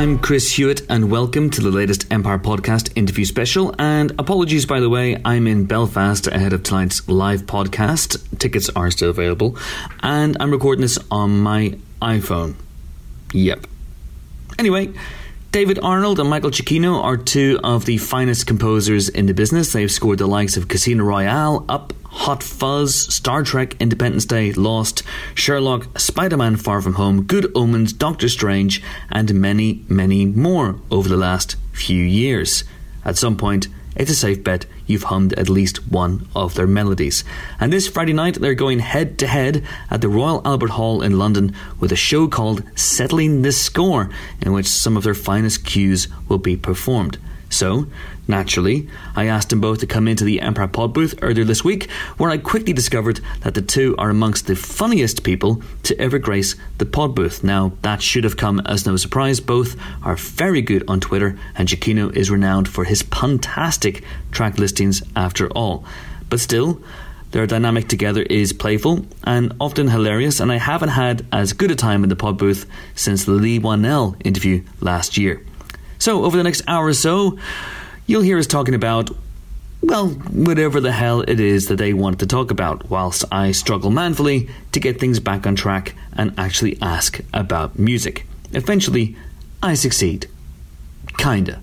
I'm Chris Hewitt, and welcome to the latest Empire Podcast interview special. And apologies, by the way, I'm in Belfast ahead of tonight's live podcast. Tickets are still available, and I'm recording this on my iPhone. Yep. Anyway, David Arnold and Michael Giacchino are two of the finest composers in the business. They've scored the likes of Casino Royale, Up, Hot Fuzz, Star Trek, Independence Day, Lost, Sherlock, Spider Man Far From Home, Good Omens, Doctor Strange, and many, many more over the last few years. At some point, it's a safe bet you've hummed at least one of their melodies. And this Friday night, they're going head to head at the Royal Albert Hall in London with a show called Settling the Score, in which some of their finest cues will be performed. So, naturally, I asked them both to come into the Empire Pod booth earlier this week, where I quickly discovered that the two are amongst the funniest people to ever grace the pod booth. Now, that should have come as no surprise. Both are very good on Twitter, and Giacchino is renowned for his fantastic track listings after all. But still, their dynamic together is playful and often hilarious, and I haven't had as good a time in the pod booth since the Leigh Whannell interview last year. So, over the next hour or so, you'll hear us talking about, well, whatever the hell it is that they want to talk about, whilst I struggle manfully to get things back on track and actually ask about music. Eventually, I succeed. Kinda.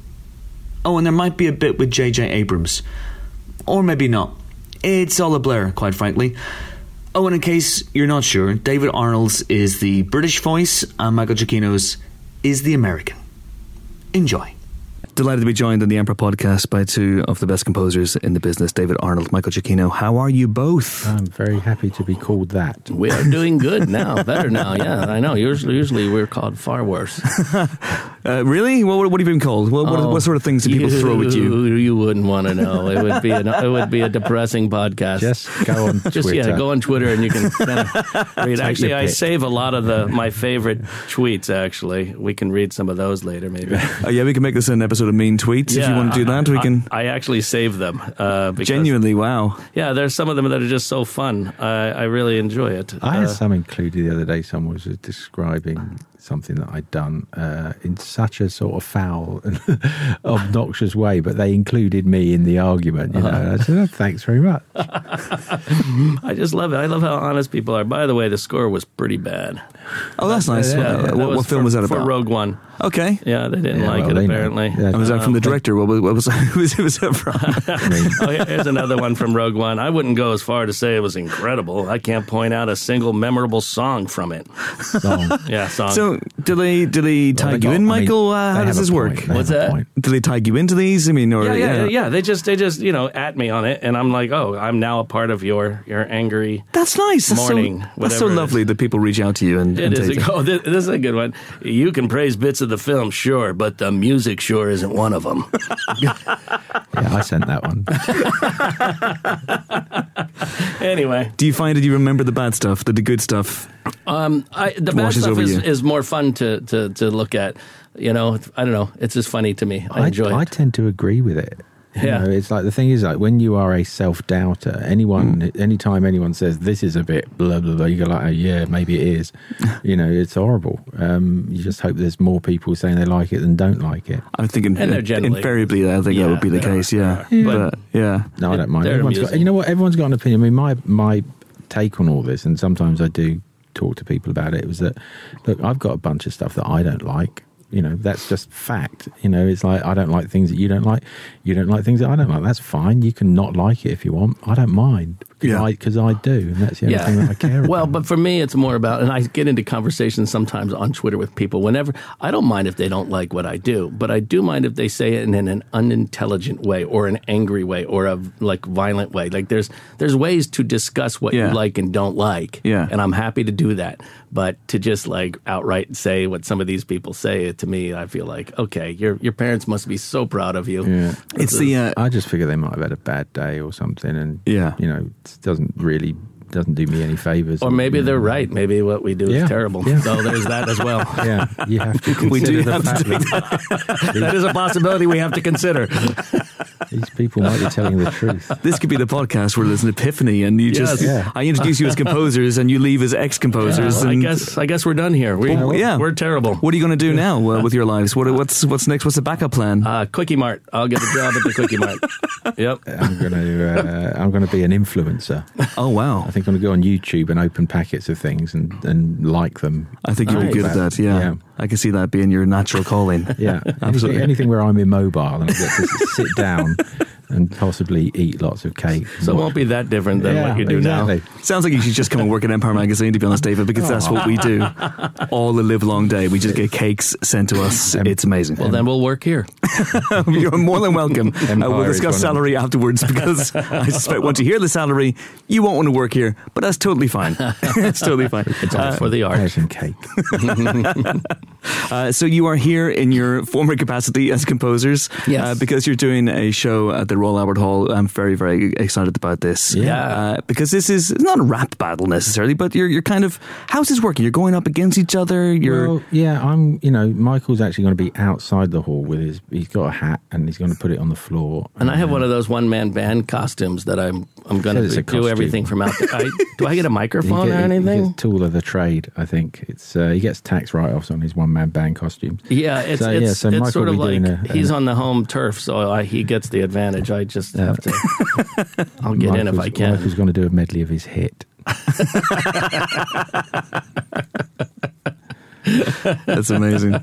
Oh, and there might be a bit with J.J. Abrams. Or maybe not. It's all a blur, quite frankly. Oh, and in case you're not sure, David Arnold's is the British voice, and Michael Giacchino's is the American. Enjoy. Delighted to be joined on the Empire podcast by two of the best composers in the business, David Arnold, Michael Giacchino. How are you both? I'm very happy to be called that. We are doing good now, better now. Yeah, I know. Usually, usually we're called far worse. Uh, really? What, what have you been called? What, what, Oh, what sort of things do people throw at you? You wouldn't want to know. It would be an, it would be a depressing podcast. Just go on Just Twitter. yeah, go on Twitter and you can kind of read. Actually, I save a lot of the my favorite tweets. Actually, we can read some of those later, maybe. Oh, yeah, we can make this an episode of Mean Tweets if you want to do that. We can. I, actually save them. Uh, because, Genuinely, wow. Yeah, there's some of them that are just so fun. I, I really enjoy it. I had Uh, some included the other day. Someone was describing something that I'd done uh, in such a sort of foul and obnoxious way, but they included me in the argument. You know, Uh-huh. I said, oh, "Thanks very much." I just love it. I love how honest people are. By the way, the score was pretty bad. Oh, that's nice. Yeah, Uh, that what, what film for, was that for about? Rogue One. Okay. Yeah, they didn't Yeah, like well, it apparently. Yeah. And was that from the director? What was, what was, was, who was that from? Oh, here- here's another one from Rogue One. I wouldn't go as far to say it was incredible. I can't point out a single memorable song from it. song. Yeah, song. so, do they, do they Well, tag they you got- in, I mean, Michael? uh, how does this work? They What's that? point. Do they tag you into these? I mean, or yeah, yeah, yeah, They just, they just, you know, at me on it, and I'm like, oh, I'm now a part of your, your angry. That's nice. That's Morning, so, that's so lovely that people reach out to you and, It and is. A, oh, this, this is a good one. You can praise bits of the film, sure, but the music sure isn't one of them. Yeah, I sent that one. anyway, Do you find that you remember the bad stuff, the, the good stuff? um, I, the bad stuff is, you. is more fun to, to, to look at. You know, I don't know. It's just funny to me. I enjoy I it. tend to agree with it. You Yeah. know, it's like the thing is like when you are a self doubter, anyone, Mm. anytime anyone says this is a bit blah blah blah, you go like, oh, yeah, maybe it is. you know, it's horrible. Um, you just hope there's more people saying they like it than don't like it. I'm thinking And they're generally- invariably, I think that would be the case. are, Yeah, there are. but yeah. No, I don't mind. Everyone's got, you know what? Everyone's got an opinion. I mean, my my take on all this, and sometimes I do talk to people about it. Was that look? I've got a bunch of stuff that I don't like. You know, that's just fact. You know, it's like I don't like things that you don't like. You don't like things that I don't like. That's fine. You can not like it if you want. I don't mind because Yeah. I because I do, and that's the only Yeah. thing that I care about. Well, but for me, it's more about, and I get into conversations sometimes on Twitter with people. Whenever I don't mind if they don't like what I do, but I do mind if they say it in, in an unintelligent way or an angry way or a like violent way. Like there's there's ways to discuss what Yeah. you like and don't like, Yeah. and I'm happy to do that. But to just like outright say what some of these people say to me, I feel like okay, your your parents must be so proud of you. yeah. It's the uh, I just figure they might have had a bad day or something, and Yeah. you know, it doesn't really doesn't do me any favors. Or maybe they're right. Maybe what we do Yeah, is terrible. yeah. So there's that as well. Yeah, you have to consider We do the have to fact that that is a possibility we have to consider. these people might be telling the truth. This could be the podcast where there's an epiphany, and you just yeah. I introduce you as composers, and you leave as ex-composers. I and guess I guess we're done here. We, Well, yeah. we're terrible. What are you going to do now uh, with your lives? What, what's what's next? What's the backup plan? Uh, Quickie Mart. I'll get a job at the Quickie Mart. Yep. I'm going to uh, I'm going to be an influencer. oh wow, I think I'm going to go on YouTube and open packets of things and, and like them. I think you'll be good at that. Yeah. Yeah. I can see that being your natural calling. Yeah, Absolutely. anything, anything where I'm immobile and I get to sit down and possibly eat lots of cake. So it won't be that different than yeah, what you do exactly. now. Sounds like you should just come and work at Empire Magazine, to be honest, David, because that's what we do all the live long day. We just get cakes sent to us. It's amazing. Well, then we'll work here. You're more than welcome. Uh, we'll discuss one of- salary afterwards because I suspect once you hear the salary, you won't want to work here, but that's totally fine. it's totally fine. It's all for the art. There's some cake. Uh, so you are here in your former capacity as composers, Yes. uh, because you're doing a show at the Royal Albert Hall. I'm very, very excited about this. Yeah. uh, because this is it's not a rap battle necessarily, but you're you're kind of how's this working? You're going up against each other. You're Well, yeah, I'm. You know, Michael's actually going to be outside the hall with his. He's got a hat and he's going to put it on the floor. And I have one of those one man band costumes that I'm I'm going to do costume. everything from out there. I, do I get a He microphone get- or he- he anything? tool of the trade. I think it's. Uh, he gets tax write-offs on his one-man band costumes. Yeah, it's So, it's, yeah, so it's sort of like doing a- he's on the home turf, so I, he gets the advantage. I just have to. I'll get in if I Michael's- can. Michael's going to do a medley of his hit. that's amazing.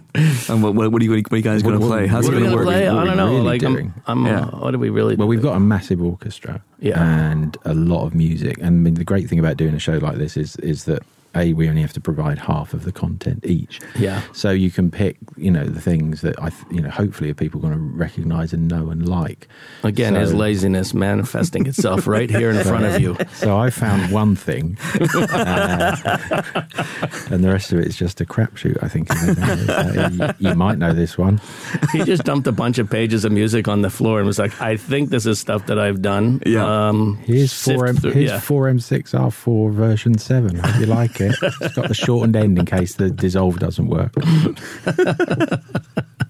and what, what, what are you what are you guys going to play? How's what it going to work? play? What I don't know. really like doing? I'm, I'm Yeah. what do we really? Well, do? we've got a massive orchestra, Yeah. and a lot of music. And I mean, the great thing about doing a show like this is is that a we only have to provide half of the content each. Yeah. So you can pick, you know, the things that I, th- you know, hopefully are people going to recognise and know and like. Again, So- his laziness manifesting itself right here in front of you. So I found one thing, uh, and the rest of it is just a crapshoot. I think Uh, you, you might know this one. He just dumped a bunch of pages of music on the floor and was like, "I think this is stuff that I've done." Yeah. Um, Here's four M. through- Here's yeah. four M six R four version seven. Hope you like it. It's got the shortened end in case the dissolve doesn't work.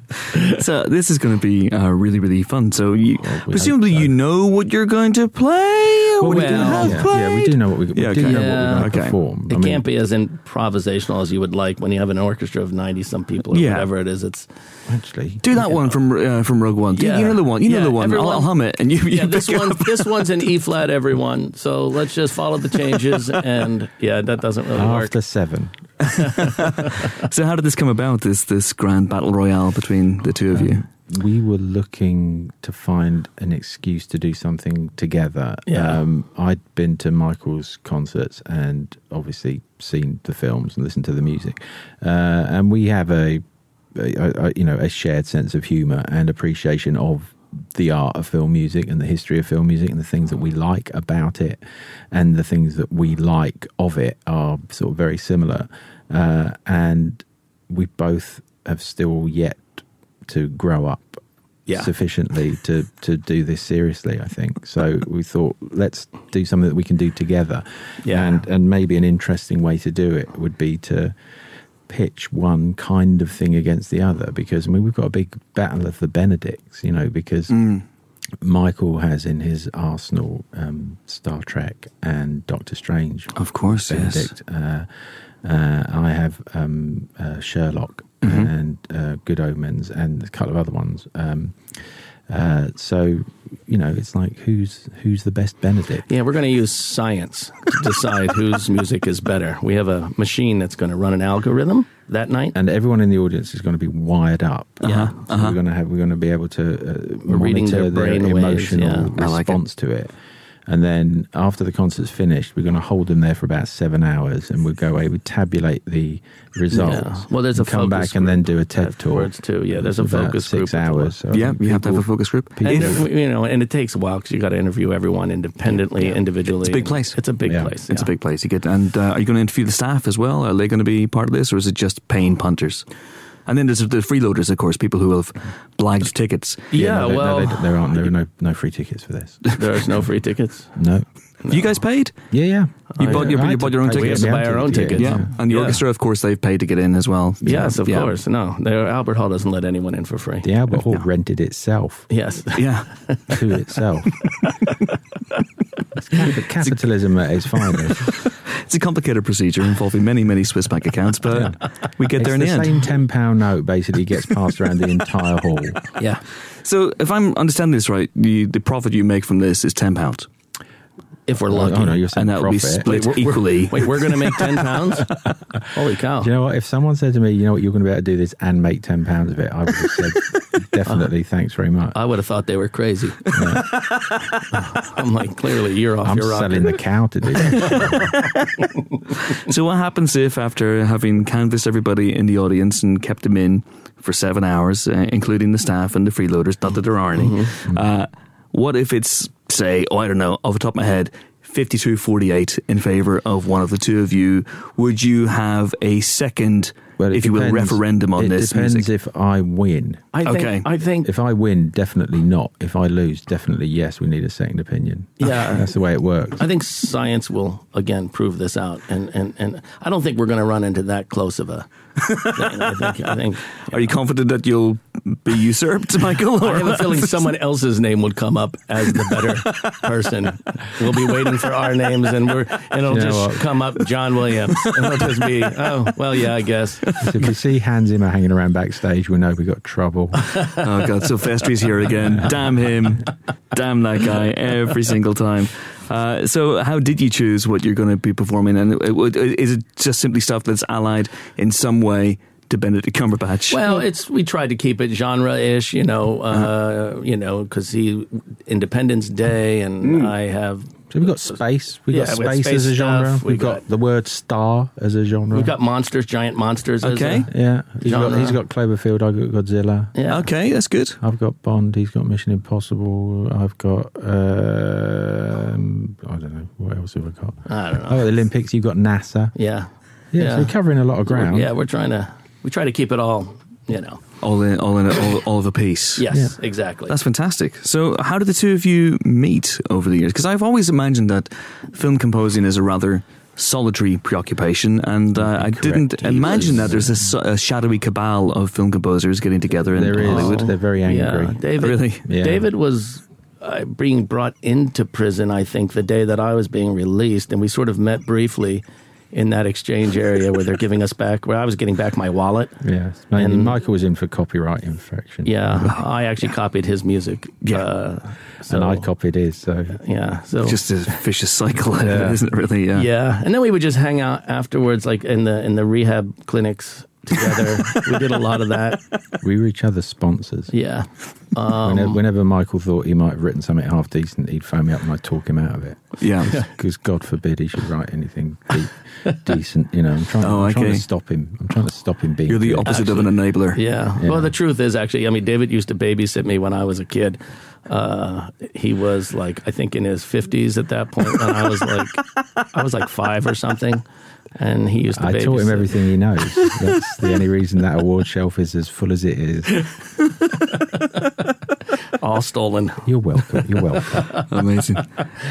So this is going to be uh, really, really fun. So you, Well, we presumably you know what you're going to play. Or what we are going to well, have yeah, played? yeah, we do know what we, we Yeah, do okay. know Yeah. what we're going to Okay. perform. It can't be as improvisational as you would like when you have an orchestra of ninety some people or Yeah. whatever it is. It's actually. Do that one from uh, from Rogue One. Yeah. You know the one. You know the one. I'll, everyone- I'll hum it, and you. you yeah. This one this one's in E flat. Everyone. So let's just follow the changes. And yeah, that doesn't really work. After seven, So how did this come about? This this grand battle royale between the two of you. we were looking to find an excuse to do something together. Yeah. Um, I'd been to Michael's concerts and obviously seen the films and listened to the music, uh, and we have a, a, a you know a shared sense of humour and appreciation of the art of film music and the history of film music and the things that we like about it and the things that we like of it are sort of very similar uh, and we both have still yet to grow up Yeah. sufficiently to to do this seriously i think so we thought let's do something that we can do together Yeah. and and maybe an interesting way to do it would be to pitch one kind of thing against the other because i mean we've got a big battle of the benedicts you know because Mm. michael has in his arsenal um, star trek and doctor strange Of course, yes. Benedict. Uh, uh, I have um, uh, Sherlock Mhm. and uh, Good Omens and a couple of other ones. Um, uh, so you know, it's like who's who's the best Benedict? Yeah, we're going to use science to decide whose music is better. We have a machine that's going to run an algorithm that night. And everyone in the audience is going to be wired up. Yeah. So Uh-huh. we're going to have we're going to be able to uh, reading monitor their their, brain waves, emotional yeah. I like it. response to it. And then after the concert's finished, we're going to hold them there for about seven hours, and we'll go away. We tabulate the results. Yeah. Well, there's and a come focus back and then do a TED talk. afterwards, too. Yeah, there's a about focus six group Six hours. So yeah, think you have to have a focus group. And If- you know, and it takes a while because you got to interview everyone independently, individually. It's a big place. It's a big Yeah. place. It's a big place. You get, and uh, are you going to interview the staff as well? Are they going to be part of this, or is it just paying punters? And then there's the freeloaders, of course, people who have blagged tickets. Yeah, no, well, no, there aren't. There are no no free tickets for this. there's no free tickets. No, Have you guys paid? Yeah, yeah. You bought your- you bought your own pay We have tickets? to buy our own tickets. Yeah. And the Yeah. orchestra, of course, they've paid to get in as well. Yes, of Yeah. course. No, the Albert Hall doesn't let anyone in for free. The Albert Hall rented itself Yes. Yeah. to itself. it's capitalism at its finest. It's a complicated procedure involving many, many Swiss bank accounts, but we get It's there in the, the, end. same ten pound note basically gets passed around the entire hall. Yeah. So, if I'm understanding this right, the, the profit you make from this is ten pounds, If we're lucky. oh no, you're saying and that will be split Wait, we're- equally. Wait, we're going to make 10 pounds? Holy cow. Do you know what? If someone said to me, "You know what? You're going to be able to do this and make ten pounds of it," I would have said, "Definitely, thanks very much." I would have thought they were crazy. I'm like, clearly, you're off I'm your rocker. selling the cow to do that. So, what happens if, after having canvassed everybody in the audience and kept them in for seven hours, uh, including the staff and the freeloaders, not that there are any, Mm-hmm. uh, what if it's, say, oh, I don't know, off the top of my head, 52 48 in favour of one of the two of you? Would you have a second, Well, it if you will, referendum on this. it this depends music? if I win. I think, Okay. I think, If I win, definitely not. If I lose, definitely yes. We need a second opinion. Yeah. that's the way it works. I think science will again prove this out, and and, and I don't think we're going to run into that close of a. thing. I think I think Are you confident that you'll be usurped, Michael? I have a feeling someone else's name would come up as the better person. We'll be waiting for our names, and we're and it'll You know just what? come up John Williams, and it'll just be oh well yeah I guess So if we see Hans Zimmer hanging around backstage, we know we've got trouble. Oh god, So Silvestri's here again. Damn him. Damn that guy every single time. Uh, so, how did you choose what you're going to be performing? And it- it- is it just simply stuff that's allied in some way to Benedict Cumberbatch? Well, it's we tried to keep it genre-ish, you know, uh, you know, because he Independence Day, and I have So we've got space. We've got Yeah, we have space, space as a genre. stuff. We've We've got, got- the word star as a genre. we've got monsters, giant monsters. as Okay. a- yeah. He's got, he's got Cloverfield. I've got Godzilla. yeah. okay, that's good. I've got Bond. He's got Mission Impossible. I've got. Um, I don't know. What else have I got? I don't know. I've got the Olympics. You've got NASA. Yeah, Yeah, Yeah. so we're covering a lot of ground. yeah. We're trying to we try to keep it all, you know. All in, all in, all, all of a piece. Yes, exactly. That's fantastic. So, how did the two of you meet over the years? Because I've always imagined that film composing is a rather solitary preoccupation, and uh, I didn't Correct. imagine was- that there's a, a shadowy cabal of film composers getting together in There is. Hollywood. They're very angry. Yeah, David. Really? Yeah. David was uh, being brought into prison. I think the day that I was being released, and we sort of met briefly in that exchange area where they're giving us back. Where I was getting back my wallet. Yeah. And- Michael was in for copyright infraction. Yeah, I actually copied his music. Yeah. uh, so, And I copied his. So Yeah, so Just a vicious cycle, Yeah. isn't it? Really? Yeah. yeah, and then we would just hang out afterwards, like in the in the rehab clinics together. we did a lot of that. we were each other's sponsors. Yeah. Um, whenever, whenever Michael thought he might have written something half decent, he'd phone me up and I'd talk him out of it. Yeah. Because God forbid he should write anything de- decent. You know, I'm trying, Oh, I'm trying to stop him. I'm trying to stop him being. You're the good. opposite of an enabler. Yeah. Yeah. Well, the truth is, actually, I mean, David used to babysit me when I was a kid. Uh, he was like, I think in his fifties at that point, and I was like, I was like five or something, and he used to. I babysit. taught him everything he knows. That's the only reason that award shelf is as full as it is. All stolen. You're welcome. You're welcome. Amazing.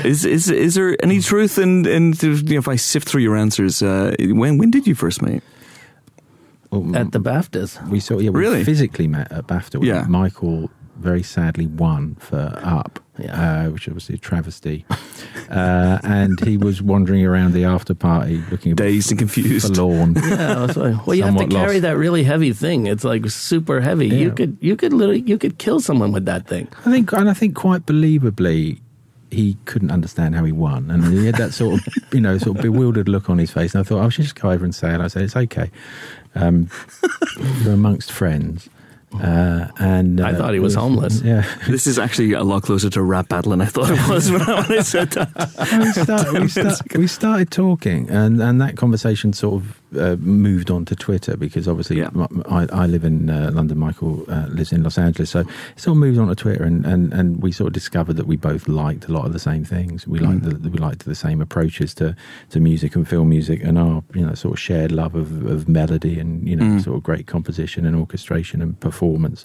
is is is there any truth in in you know, if I sift through your answers? Uh, when when did you first meet? Well, At the BAFTAs. we saw. Yeah, we Really? physically met at BAFTA. Yeah. Michael very sadly won for Up, Yeah. uh, which was a travesty. uh, and he was wandering around the after party looking Dazed and confused. forlorn. Yeah, like, well, you have to carry lost. that really heavy thing. It's like super heavy. You could, you could literally, you could kill someone with that thing. I think, and I think quite believably, he couldn't understand how he won, and he had that sort of, you know, sort of bewildered look on his face. And I thought, I should just go over and say it. I said, it's okay. Um, we're amongst friends, uh, and uh, I thought he was homeless. Yeah, This is actually a lot closer to rap battle than I thought it was when I, when I said that. we, start, we, start, we started talking, and, and that conversation sort of uh, moved on to Twitter because obviously Yeah. I, I live in uh, London. Michael uh, lives in Los Angeles, so it sort of moved on to Twitter, and, and, and we sort of discovered that we both liked a lot of the same things. We liked the, we liked the same approaches to, to music and film music, and our you know sort of shared love of, of melody and you know Mm. sort of great composition and orchestration and performance,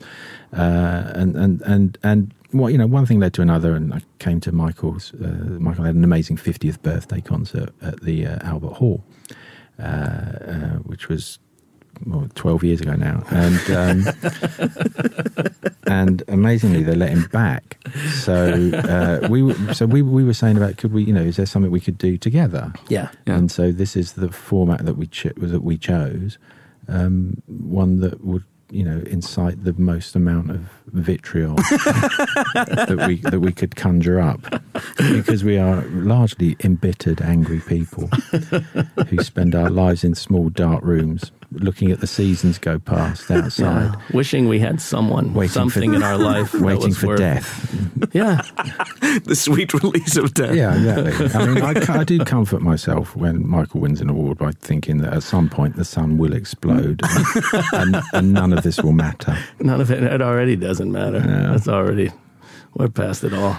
uh, and and and and. Well, you know, one thing led to another, and I came to Michael's. Uh, Michael had an amazing 50th birthday concert at the uh, Albert Hall, which was well, 12 years ago now. And um, and amazingly, they let him back. So uh, we were, so we we were saying about could we you know is there something we could do together? Yeah. Yeah. And so this is the format that we cho- that we chose, um, one that would you know incite the most amount of vitriol that we that we could conjure up, because we are largely embittered, angry people who spend our lives in small dark rooms looking at the seasons go past outside. Wishing we had someone, Waiting for- something in our life, that Waiting was for worth- death. Yeah, the sweet release of death. Yeah, exactly. I mean, I, I do comfort myself when Michael wins an award by thinking that at some point the sun will explode and, and, and none of this will matter. none of it. It already doesn't matter. Yeah. That's already. We're past it all.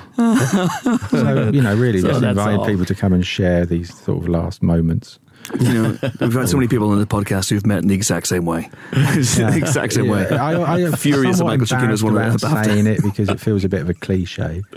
So, you know, really So just that's inviting people to come and share these sort of last moments. You know, we've had so many people on the podcast who've met in the exact same way. the exact same way. I, I am Furious that Michael Giacchino is one of saying it because it feels a bit of a cliche.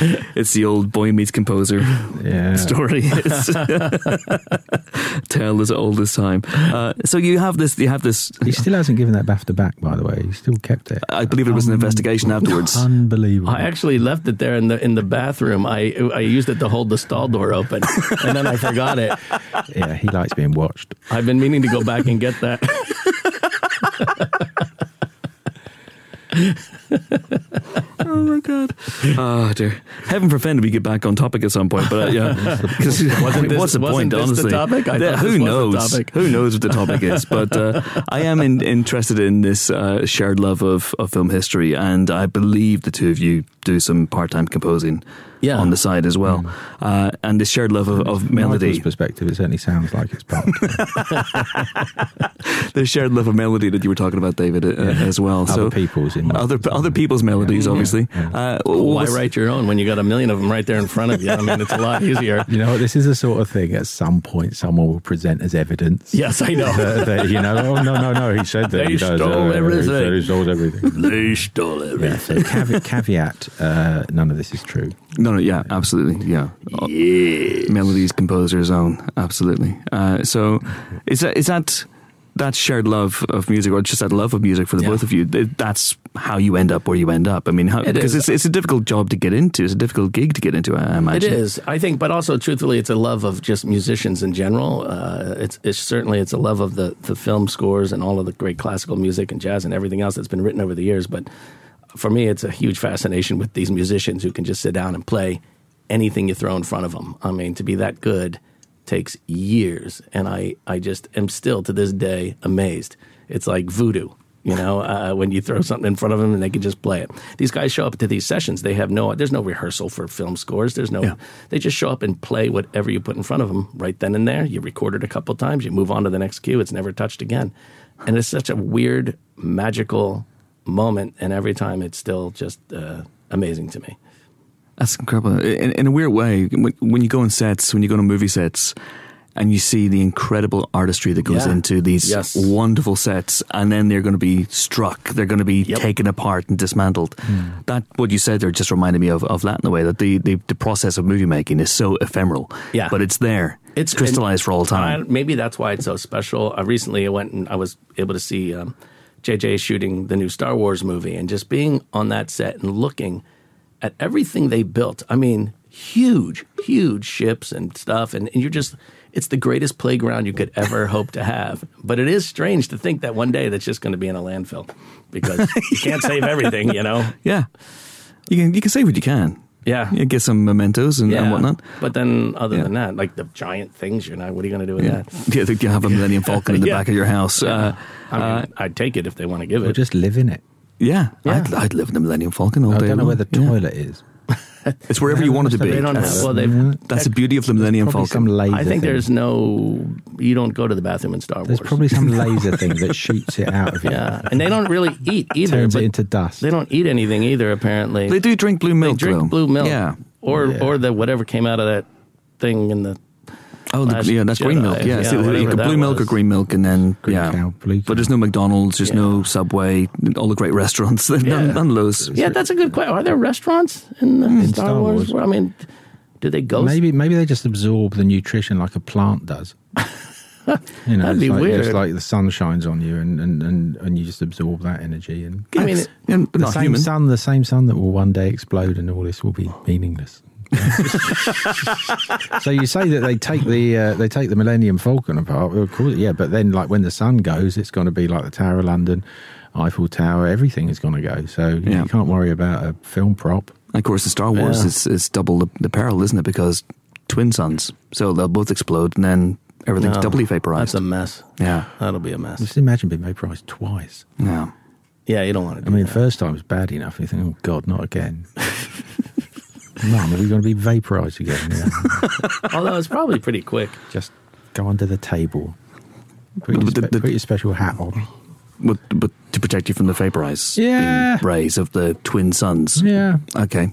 It's the old boy meets composer Yeah. story. It's tale as old as time. Uh, so you have this. You have this. He still hasn't given that BAFTA back, by the way. He still kept it. I believe it was an investigation afterwards. Unbelievable. I actually left it there in the in the bathroom. I I used it to hold the stall door open, and then I forgot it. yeah, he likes being watched. I've been meaning to go back and get that. Oh my god! Oh dear! Heaven forfend we get back on topic at some point, but uh, yeah, because what's the wasn't point? the honestly, topic? I Yeah, who the knows? Who knows what the topic is? But uh, I am in, interested in this uh, shared love of, of film history, and I believe the two of you do some part time composing Yeah. on the side as well, uh, and this shared love of, of From melody. Michael's perspective, it certainly sounds like it's part. the shared love of melody that you were talking about, David, uh, as well. Other so people's in other other people's melodies, Yeah. obviously. Yeah. Uh, Why write your own when you got a million of them right there in front of you? I mean, it's a lot easier. You know, this is the sort of thing at some point someone will present as evidence. Yes, I know. That, that, you know, oh, no, no, no, he said that. They he does, stole uh, everything. He, stole everything. They stole Yeah, everything. so caveat, caveat uh, none of this is true. No, no, yeah, absolutely, yeah. Melodies, composer's own, absolutely. Uh, so, is that is that that shared love of music, or just that love of music for the Yeah. both of you? That's how you end up where you end up. I mean, how, It because it's it's a difficult job to get into. It's a difficult gig to get into. I It imagine is, I think, but also truthfully, it's a love of just musicians in general. Uh, it's, it's certainly it's a love of the the film scores and all of the great classical music and jazz and everything else that's been written over the years. But for me, it's a huge fascination with these musicians who can just sit down and play anything you throw in front of them. I mean, to be that good takes years, and I I just am still to this day amazed. It's like voodoo. You know, uh, when you throw something in front of them and they can just play it. These guys show up to these sessions. They have no, there's no rehearsal for film scores. There's no, Yeah. they just show up and play whatever you put in front of them right then and there. You record it a couple times, you move on to the next cue. It's never touched again. And it's such a weird, magical moment. And every time it's still just uh, amazing to me. that's incredible. In, in a weird way, when, you go on sets, when you go on movie sets. And you see the incredible artistry that goes Yeah. into these Yes. wonderful sets, and then they're going to be struck. They're going to be Yep. taken apart and dismantled. That what you said there just reminded me of, of that in a way that the, the, the process of movie making is so ephemeral. Yeah. but it's there. It's crystallized for all time. I- maybe that's why it's so special. Uh, recently, I went and I was able to see um, JJ shooting the new Star Wars movie, and just being on that set and looking at everything they built. I mean, huge, huge ships and stuff, and, and you're just. It's the greatest playground you could ever hope to have. But it is strange to think that one day that's just going to be in a landfill because you can't save everything, you know? yeah, you can you can say what you can. Yeah. You get some mementos and, and whatnot. But then, other Yeah. than that, like the giant things, you're not. What are you going to do with Yeah, that? yeah. You have a Millennium Falcon in the Yeah. back of your house. Uh, I mean, uh, I'd take it if they want to give Or it. just live in it. yeah, Yeah. I'd, I'd live in the Millennium Falcon all I day don't know long. where the Yeah. toilet is. It's wherever you want it to be. They don't That's, have. Well, they've. that's the beauty of the Millennium Falcon. some laser. I think thing. there's no. You don't go to the bathroom in Star Wars. There's probably some laser thing that shoots it out of you. Yeah, and they don't really eat either. Turns it into dust. They don't eat anything either. Apparently, They do drink blue They milk. drink though. blue milk. Yeah. or Yeah. or the whatever came out of that thing in the. Oh, the, yeah, that's green milk. Yeah, Yeah, so whatever you got blue milk or green milk, and then Green yeah. cow, blue But cow. there's no McDonald's, there's no Subway, all the great restaurants. None, Yeah. none of those. Yeah, that's a good question. Are there restaurants in, the Star, Star Wars? Wars. I mean, do they go? Maybe maybe they just absorb the nutrition like a plant does. You know, That'd it's be like, weird. Just like the sun shines on you, and, and, and, and you just absorb that energy. And I mean, Yes. Yeah, but the not same human. sun, the same sun that will one day explode, and all this will be meaningless. so you say that they take the uh, they take the Millennium Falcon apart? Of course, yeah, but then like when the sun goes, it's going to be like the Tower of London, Eiffel Tower. Everything is going to go. So you, Yeah. you can't worry about a film prop. Of course, the Star Wars Yeah. is, is double the, the peril, isn't it? Because twin suns, so they'll both explode, and then everything's no, doubly vaporized. That's a mess. yeah, That'll be a mess. Just imagine being vaporized twice. yeah. Yeah, you don't want to. I mean, that. first time was bad enough. You think, oh God, not again. Mum, are we going to be vaporized again? Yeah. although it's probably pretty quick. Just go under the table. Put your, But the- spe- the- put your special hat on. But, but to protect you from the vaporized Yeah. rays of the twin suns. Yeah. Okay.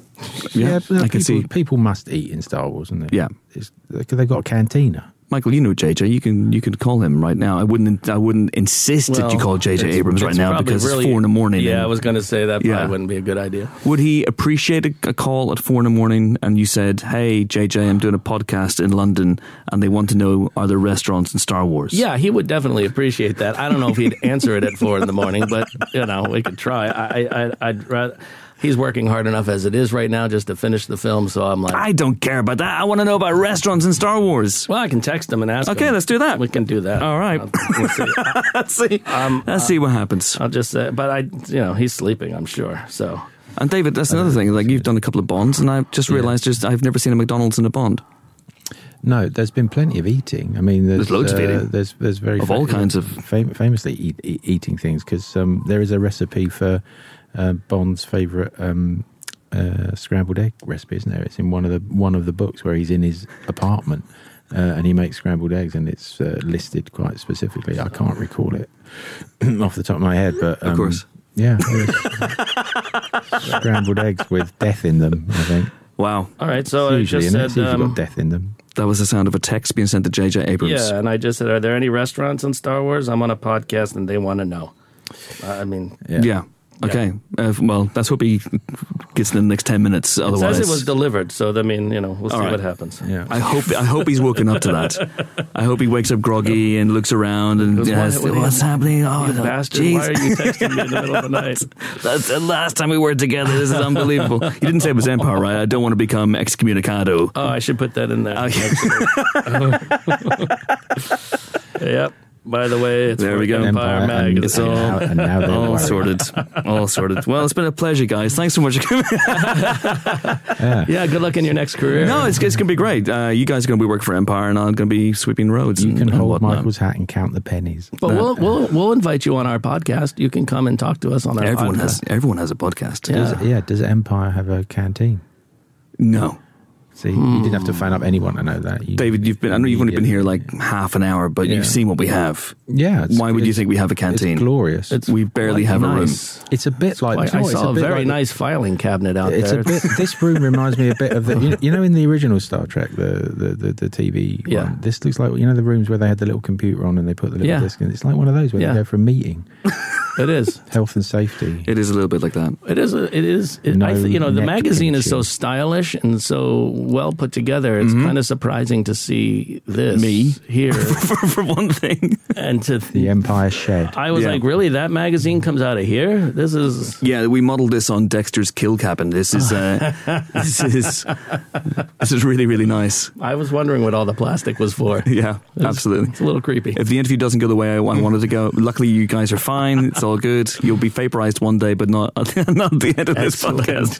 Yeah, but I can see. people must eat in Star Wars, and they? Yeah. it's, they've got a cantina. Michael, you know JJ. You can you can call him right now. I wouldn't I wouldn't insist that you call JJ Abrams right now because really- it's four in the morning. Yeah, and- I was going to say that probably Yeah. wouldn't be a good idea. Would he appreciate a, a call at four in the morning and you said, "Hey JJ, I'm doing a podcast in London and they want to know are there restaurants in Star Wars?" Yeah, he would definitely appreciate that. I don't know if he'd answer it at four in the morning, but you know, we could try. I, I, I'd rather. He's working hard enough as it is right now just to finish the film. So I'm like, I don't care about that. I want to know about restaurants in Star Wars. well, I can text him and ask. Okay, him. let's do that. We can do that. All right. We'll see. Let's see. Um, Let's see what happens. I'll just say, but I, you know, he's sleeping. I'm sure. So And David, that's another thing. Like you've done a couple of bonds, and I've just realised just I've never seen a McDonald's in a bond. No, there's been plenty of eating. I mean, there's, There's loads of uh, eating. There's there's very Of all kinds of- fam- famously eat, eat, eating things because um, there is a recipe for uh, Bond's favourite um, uh, scrambled egg recipe, isn't there? It's in one of the one of the books where he's in his apartment uh, and he makes scrambled eggs, and it's uh, listed quite specifically. I can't recall it off the top of my head, but um, Of course. yeah, scrambled eggs with death in them. I think Wow, all right. So I usually, just innit? It's said, um, got death in them. that was the sound of a text being sent to JJ Abrams. yeah, and I just said, are there any restaurants in Star Wars? I'm on a podcast, and they want to know. I mean, Yeah. Okay. Uh, well, let's hope he gets in the next ten minutes. it Otherwise, says it was delivered. So I mean, you know, we'll see All right. what happens. Yeah. I hope I hope he's woken up to that. I hope he wakes up groggy and looks around and Goes, yes, "Why- what what's happening? Oh, You bastard! jeez. Why are you texting me in the middle of the night? That's the last time we were together. This is unbelievable. You didn't say it was Empire, right? I don't want to become excommunicado. Oh, I should put that in there. yep. By the way, it's There we go. Empire, Empire Mag. and- It's and all, now- and now all sorted. All sorted. Well, it's been a pleasure, guys. Thanks so much for coming. Yeah. yeah, good luck in your next career. No, it's, it's going to be great. Uh, you guys are going to be working for Empire, and I'm going to be sweeping roads. You and, can and hold whatnot. Michael's hat and count the pennies. but we'll we'll we'll invite you on our podcast. You can come and talk to us on our Everyone podcast. has everyone has a podcast. Yeah. Does, yeah, does Empire have a canteen? No, See, you didn't have to phone up anyone to know that. You, David, you've been. I know you've only been here like half an hour, but Yeah. you've seen what we have. yeah. it's- Why would you think we have a canteen? It's glorious. It's, It's we barely have a room. It's a bit like. Quite- I saw a bit very like- nice filing cabinet out It's there. a bit. This room reminds me a bit of the. You know, you know in the original Star Trek, the the the, the TV. Yeah. One, this looks like you know the rooms where they had the little computer on and they put the little Yeah. disc in. It's like one of those where Yeah. you go for a meeting, It is. health and safety. It is a little bit like that. It is. A, it is. It, I No th- you know, the magazine is so stylish and so well put together. It's kind of surprising to see this Me? here for, for one thing. and to. the Empire Shed. I was Yeah. like, really? That magazine comes out of here? This is. Yeah, we modeled this on Dexter's Kill Cabin. This is uh, this is this is really really nice. I was wondering what all the plastic was for. Yeah, absolutely. It's a little creepy. If the interview doesn't go the way I, I wanted to go, luckily you guys are fine. It's all good. You'll be vaporized one day, but not not at the end of this podcast.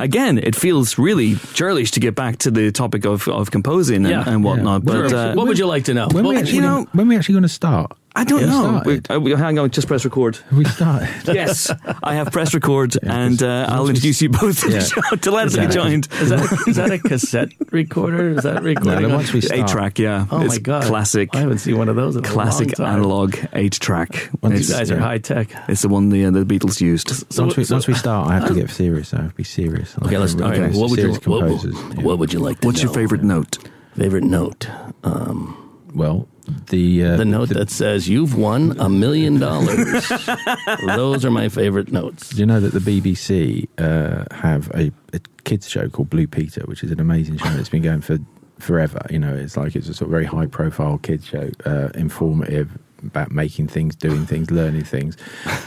Again, it feels really churlish to get back to the topic of, of composing and, Yeah. and whatnot. Yeah. But uh, what would you like to know? When Well, we actually, you know- when we actually going to start? I don't know. Started. We, uh, we- hang on, just press record. We started? yes, I have pressed record, and uh, I'll introduce you both to Yeah. the show. Delighted to be Exactly. joined. Is that a, that a cassette recorder? Is that recording? no, on- once we start, Eight track, yeah. oh it's my god, classic, I haven't seen one of those in a classic long time. analog eight track. Once It's, You guys are high tech. it's the one the, uh, the Beatles used. So, once, we, so- once we start, I have to get serious. I have to be serious. okay, let's. All right, Okay, what would you serious what, composers. what, what would you like? To What's your favorite note? favorite note? Um, Well, the uh, the note that says you've won a million dollars. Those are my favorite notes. Do you know that the BBC uh, have a, a kids show called Blue Peter, which is an amazing show that's been going for forever. You know, it's like it's a sort of very high profile kids show, uh, informative about making things, doing things, learning things.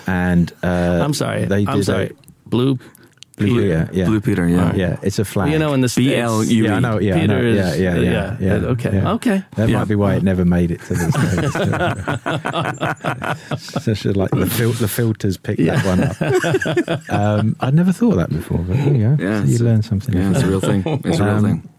And uh, I'm sorry. they I'm sorry. A, Blue. Blue Peter, yeah, Blue Peter, yeah. yeah, it's a flag. You know, in the States, BLU. yeah, I know, yeah, I know, Peter yeah, is- yeah, yeah, yeah, uh, okay, yeah. okay. That Yeah. might be why it never made it to the States. so sort of like the, fil- the filters picked that one up. Um, I'd never thought of that before, but there you go. Yeah, So you learn something. Yeah, it's a real thing. It's a real Um, thing.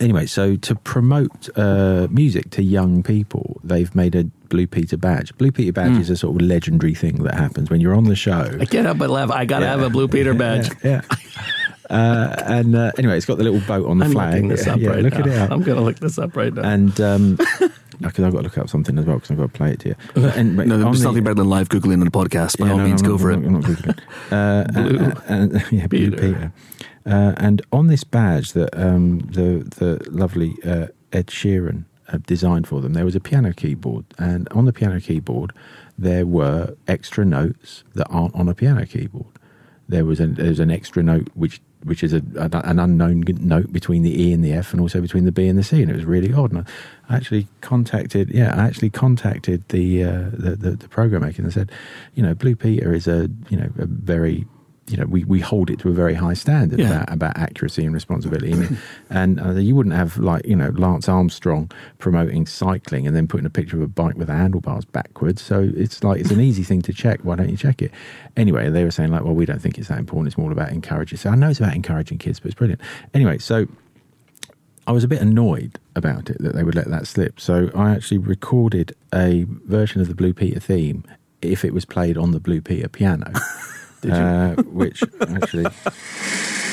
Anyway, so to promote uh, music to young people, they've made a Blue Peter badge. Blue Peter badge Mm. is a sort of legendary thing that happens when you're on the show. I can't help but laugh. I gotta Yeah. have a Blue Peter badge. Yeah. yeah. Uh, and uh, anyway, it's got the little boat on the I'm flag. up yeah, right look now. at it up. I'm gonna look this up right now. And um, because I've got to look up something as well because I've got to play it to you. And, No, there's the- nothing better than live Googling on a podcast. By Yeah, all no, means, I'm go not- for I'm it. not Googling. Uh, Blue and, and- yeah, Blue Peter. Peter. Uh, and on this badge that um, the the lovely uh, Ed Sheeran uh, designed for them, there was a piano keyboard, and on the piano keyboard there were extra notes that aren't on a piano keyboard. There was an there's an extra note which which is a, an unknown note between the E and the F, and also between the B and the C, and it was really odd. And I actually contacted, yeah, I actually contacted the uh, the, the the program maker and said, you know, Blue Peter is a you know a very you know, we, we hold it to a very high standard Yeah. about, about accuracy and responsibility. And, and uh, you wouldn't have, like, you know, Lance Armstrong promoting cycling and then putting a picture of a bike with the handlebars backwards. So it's like, it's an easy thing to check. Why don't you check it? Anyway, they were saying, like, well, we don't think it's that important. It's more about encouraging. So I know it's about encouraging kids, but it's brilliant. Anyway, so I was a bit annoyed about it that they would let that slip. So I actually recorded a version of the Blue Peter theme if it was played on the Blue Peter piano. Did you? Uh, which actually.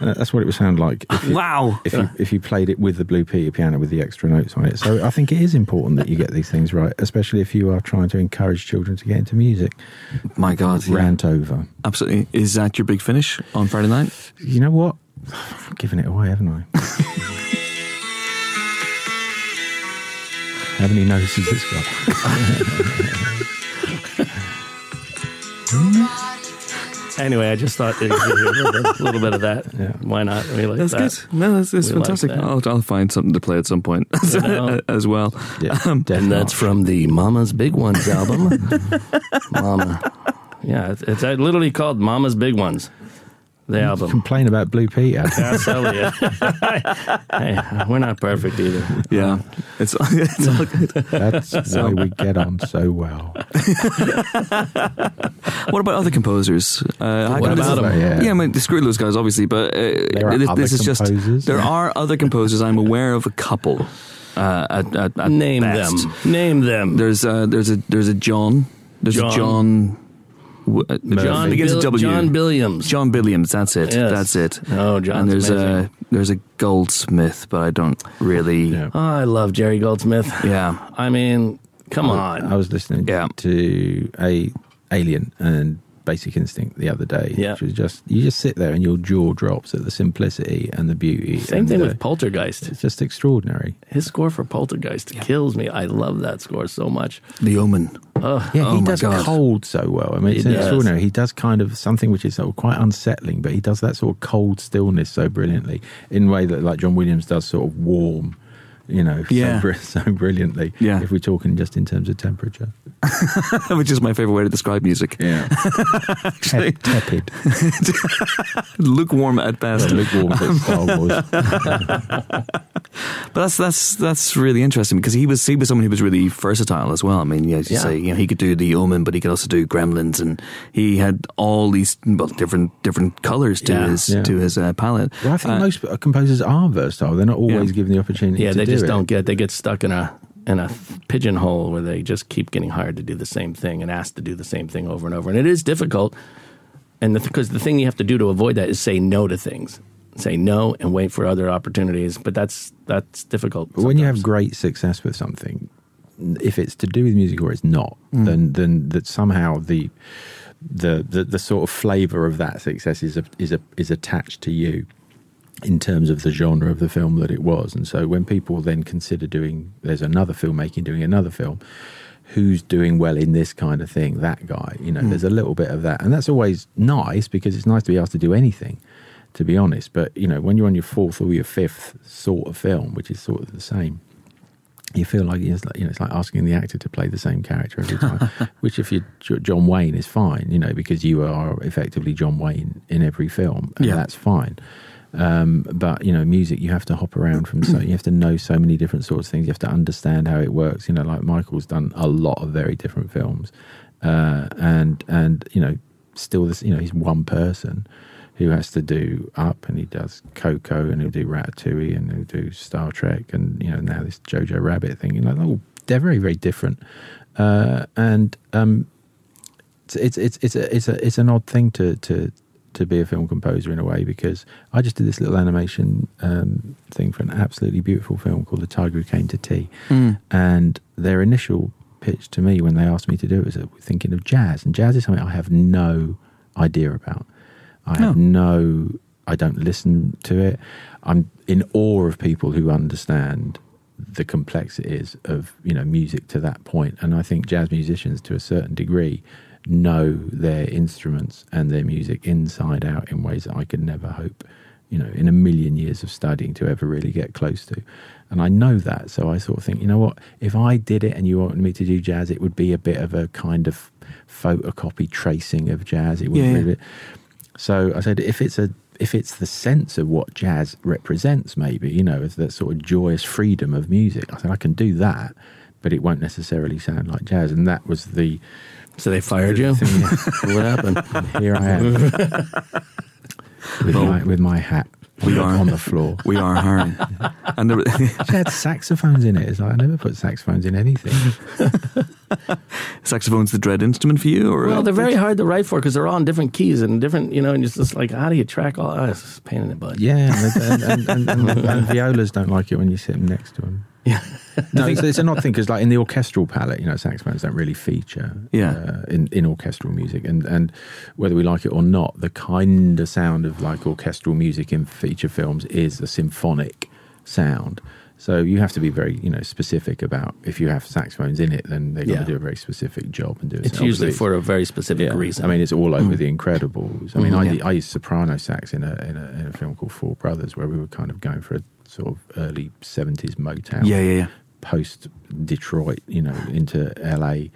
Uh, that's what it would sound like if you, Wow. if you if you played it with the Blue Peter piano with the extra notes on it. So I think it is important that you get these things right, especially if you are trying to encourage children to get into music. My God. yeah. Rant over. Absolutely. Is that your big finish on Friday night? You know what? I've given it away, haven't I? How many notes has this got? anyway, I just thought that you could a little bit, little bit of that. Yeah. Why not? We like That's that. good. No, that's, that's We like fantastic. that. I'll, I'll find something to play at some point You know. as well. Yeah, Um, And that's from the Mama's Big Ones album. Mama. Yeah, it's, it's literally called Mama's Big Ones, the album. Complain about Blue Peter. I'll tell you. hey, we're not perfect either. Yeah, it's, it's all good. That's why we get on so well. What about other composers? Uh, What this about them? Yeah. Yeah, I mean, screw those guys, obviously, but uh, There are this, other this is just composers. there are other composers. I'm aware of a couple. Uh, at, at, at Name best. them. Name them. There's a there's a there's a John. There's John. a John. W- uh, John, begins with Bill- W. John Billiams. John Billiams. That's it. Yes. That's it. Oh, John. and there's amazing. a there's a Goldsmith, but I don't really. Yeah. Oh, I love Jerry Goldsmith. Yeah. I mean, come on. I was listening Yeah. to a Alien and Basic Instinct the other day. Yeah. Which was just you just sit there and your jaw drops at the simplicity and the beauty. Same thing uh, with Poltergeist. It's just extraordinary. His score for Poltergeist kills me. I love that score so much. The Omen. Oh, Yeah, Oh he does God. cold so well. I mean, it's He does. extraordinary. He does kind of something which is sort of quite unsettling, but he does that sort of cold stillness so brilliantly in a way that like John Williams does sort of warm, you know, Yeah. so, br- so brilliantly. Yeah. If we're talking just in terms of temperature. which is my favorite way to describe music. Yeah. Actually, tepid. lukewarm at best. Lukewarm, but Star Wars. But that's that's that's really interesting because he was he was someone who was really versatile as well. I mean, yeah, as you Yeah. say, you know, he could do the Omen, but he could also do Gremlins, and he had all these well, different different colors to Yeah. his Yeah. to his uh, palette. Well, I think Uh, most composers are versatile. They're not always Yeah. given the opportunity. Yeah, to they do just don't get. They get stuck in a in a pigeonhole where they just keep getting hired to do the same thing and asked to do the same thing over and over, and it is difficult. And because the, thing you have to do to avoid that is say no to things, say no and wait for other opportunities. But that's that's difficult. But when you have great success with something, if it's to do with music or it's not, Mm. then then that somehow the the the, the sort of flavour of that success is a, is a, is attached to you in terms of the genre of the film that it was. And so when people then consider doing, there's another filmmaking doing another film. Who's doing well in this kind of thing? That guy, you know. Hmm. There's a little bit of that, and that's always nice because it's nice to be asked to do anything to be honest. But you know, when you're on your fourth or your fifth sort of film, which is sort of the same, you feel like it's like you know it's like asking the actor to play the same character every time. which, if you're John Wayne, is fine, you know, because you are effectively John Wayne in every film, and Yeah. that's fine. Um, but you know, music you have to hop around from so you have to know so many different sorts of things. You have to understand how it works. You know, like Michael's done a lot of very different films, uh, and and you know, still this you know he's one person who has to do Up and he does Coco and he'll do Ratatouille and he'll do Star Trek and you know now this Jojo Rabbit thing. You know, they're, all, they're very very different, uh, and um, it's it's it's a, it's a it's an odd thing to to to be a film composer in a way because I just did this little animation um, thing for an absolutely beautiful film called The Tiger Who Came to Tea, Mm. and their initial pitch to me when they asked me to do it was thinking of jazz, and jazz is something I have no idea about. I have no, I don't listen to it. I'm in awe of people who understand the complexities of you know music to that point, and I think jazz musicians to a certain degree know their instruments and their music inside out in ways that I could never hope, you know, in a million years of studying to ever really get close to. And I know that, so I sort of think, you know what, if I did it and you wanted me to do jazz, it would be a bit of a kind of photocopy tracing of jazz. It wouldn't Yeah, really. So I said, if it's a if it's the sense of what jazz represents, maybe you know, as that sort of joyous freedom of music, I said I can do that, but it won't necessarily sound like jazz. And that was the so they fired you. what happened? Here I am with, my, with my hat We are. on the floor. We are hiring, and there, It had saxophones in it. It's like I never put saxophones in anything. saxophone's the dread instrument for you, or uh, Well, they're very hard to write for because they're all in different keys and different, you know, and it's just like, how do you track all? Oh, it's a pain in the butt. Yeah, and, and, and, and, and violas don't like it when you sit them next to them. Yeah. No, it's, it's an odd thing because, like in the orchestral palette, you know, saxophones don't really feature Yeah. uh, in in orchestral music, and and whether we like it or not, the kind of sound of like orchestral music in feature films is a symphonic sound. So you have to be very, you know, specific about if you have saxophones in it, then they're going Yeah. to do a very specific job and do it. It's So usually for a very specific yeah. reason. I mean, it's all over the Incredibles. I mean, I, Mhm. Yeah. I used soprano sax in a, in a in a film called Four Brothers, where we were kind of going for a sort of early seventies Motown, yeah, yeah, yeah. post Detroit, you know, into LA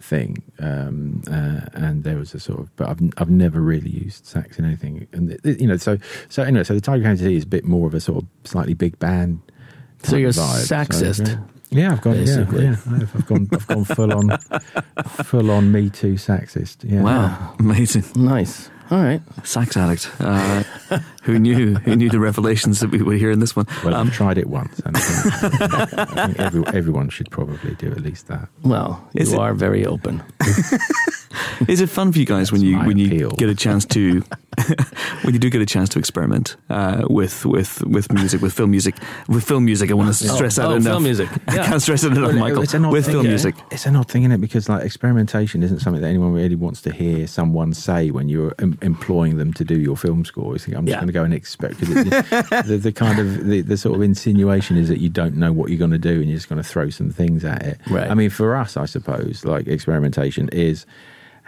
thing. Um, uh, and there was a sort of, but I've I've never really used sax in anything, and it- it- you know, so so anyway, so the Tiger County is a bit more of a sort of slightly big band. So you're a vibe. saxist. yeah. Yeah, I've gone. Yeah, Basically. yeah, I have. I've gone. I've gone full on, full on Me Too saxist. Yeah. Wow, amazing. nice. All right. Sax addict. Uh, who knew? Who knew the revelations that we would hear in this one? Well, Um, I've tried it once, and I think, I think every, everyone should probably do at least that. Well, Is you it- are very open. Is it fun for you guys when you my when you get a chance to when you do get a chance to experiment uh, with with with music with film music with film music? I want to stress that oh, enough. film music. I can't stress it enough, Michael. it's an odd With thing, film yeah. music, It's an odd thing, is it? Because like experimentation isn't something that anyone really wants to hear someone say when you're em- employing them to do your film score. You think I'm just Yeah. going to go and expect because the, the kind of the, the sort of insinuation is that you don't know what you're going to do and you're just going to throw some things at it. Right. I mean, for us, I suppose, like experimentation is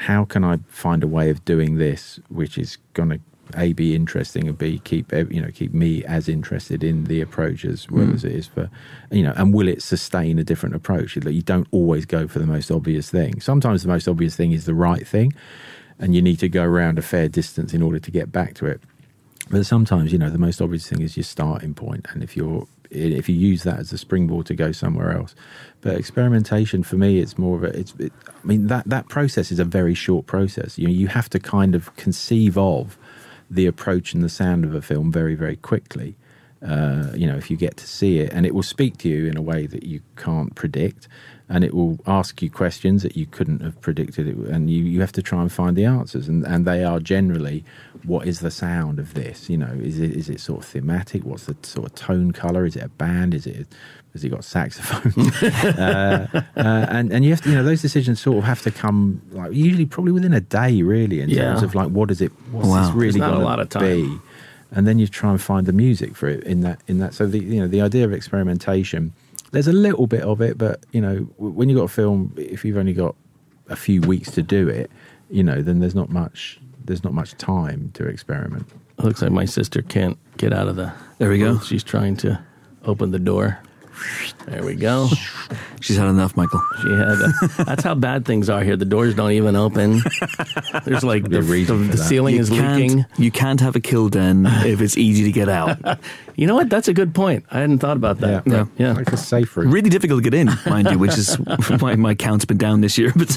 how can I find a way of doing this which is going to a be interesting and b keep you know keep me as interested in the approach as well Mm. as it is for you know and will it sustain a different approach that you don't always go for the most obvious thing sometimes the most obvious thing is the right thing and you need to go around a fair distance in order to get back to it but sometimes you know the most obvious thing is your starting point and if you're if you use that as a springboard to go somewhere else. But experimentation for me, it's more of a. It's. It, I mean that that process is a very short process. You know, you have to kind of conceive of the approach and the sound of a film very very quickly. Uh, you know, if you get to see it, and it will speak to you in a way that you can't predict, and it will ask you questions that you couldn't have predicted, it, and you, you have to try and find the answers, and, and they are generally, what is the sound of this? You know, is it is it sort of thematic? What's the sort of tone color? Is it a band? Is it has he got saxophone? uh, uh, and and you have to, you know, those decisions sort of have to come like usually probably within a day, really, in Yeah. terms of like what is it? What's Wow. this really not a lot of time. be? And then you try and find the music for it in that in that so the you know the idea of experimentation there's a little bit of it but you know when you've got a film if you've only got a few weeks to do it you know then there's not much there's not much time to experiment It looks like my sister can't get out of the. There we go. She's trying to open the door. There we go. She's had enough, Michael. She had. A, that's how bad things are here. The doors don't even open. There's like the, Be the, the ceiling You is can't, leaking. you can't have a kill den if it's easy to get out. You know what? That's a good point. I hadn't thought about that. yeah but yeah. like a safe room Really difficult to get in, mind you, which is why my count's been down this year. But,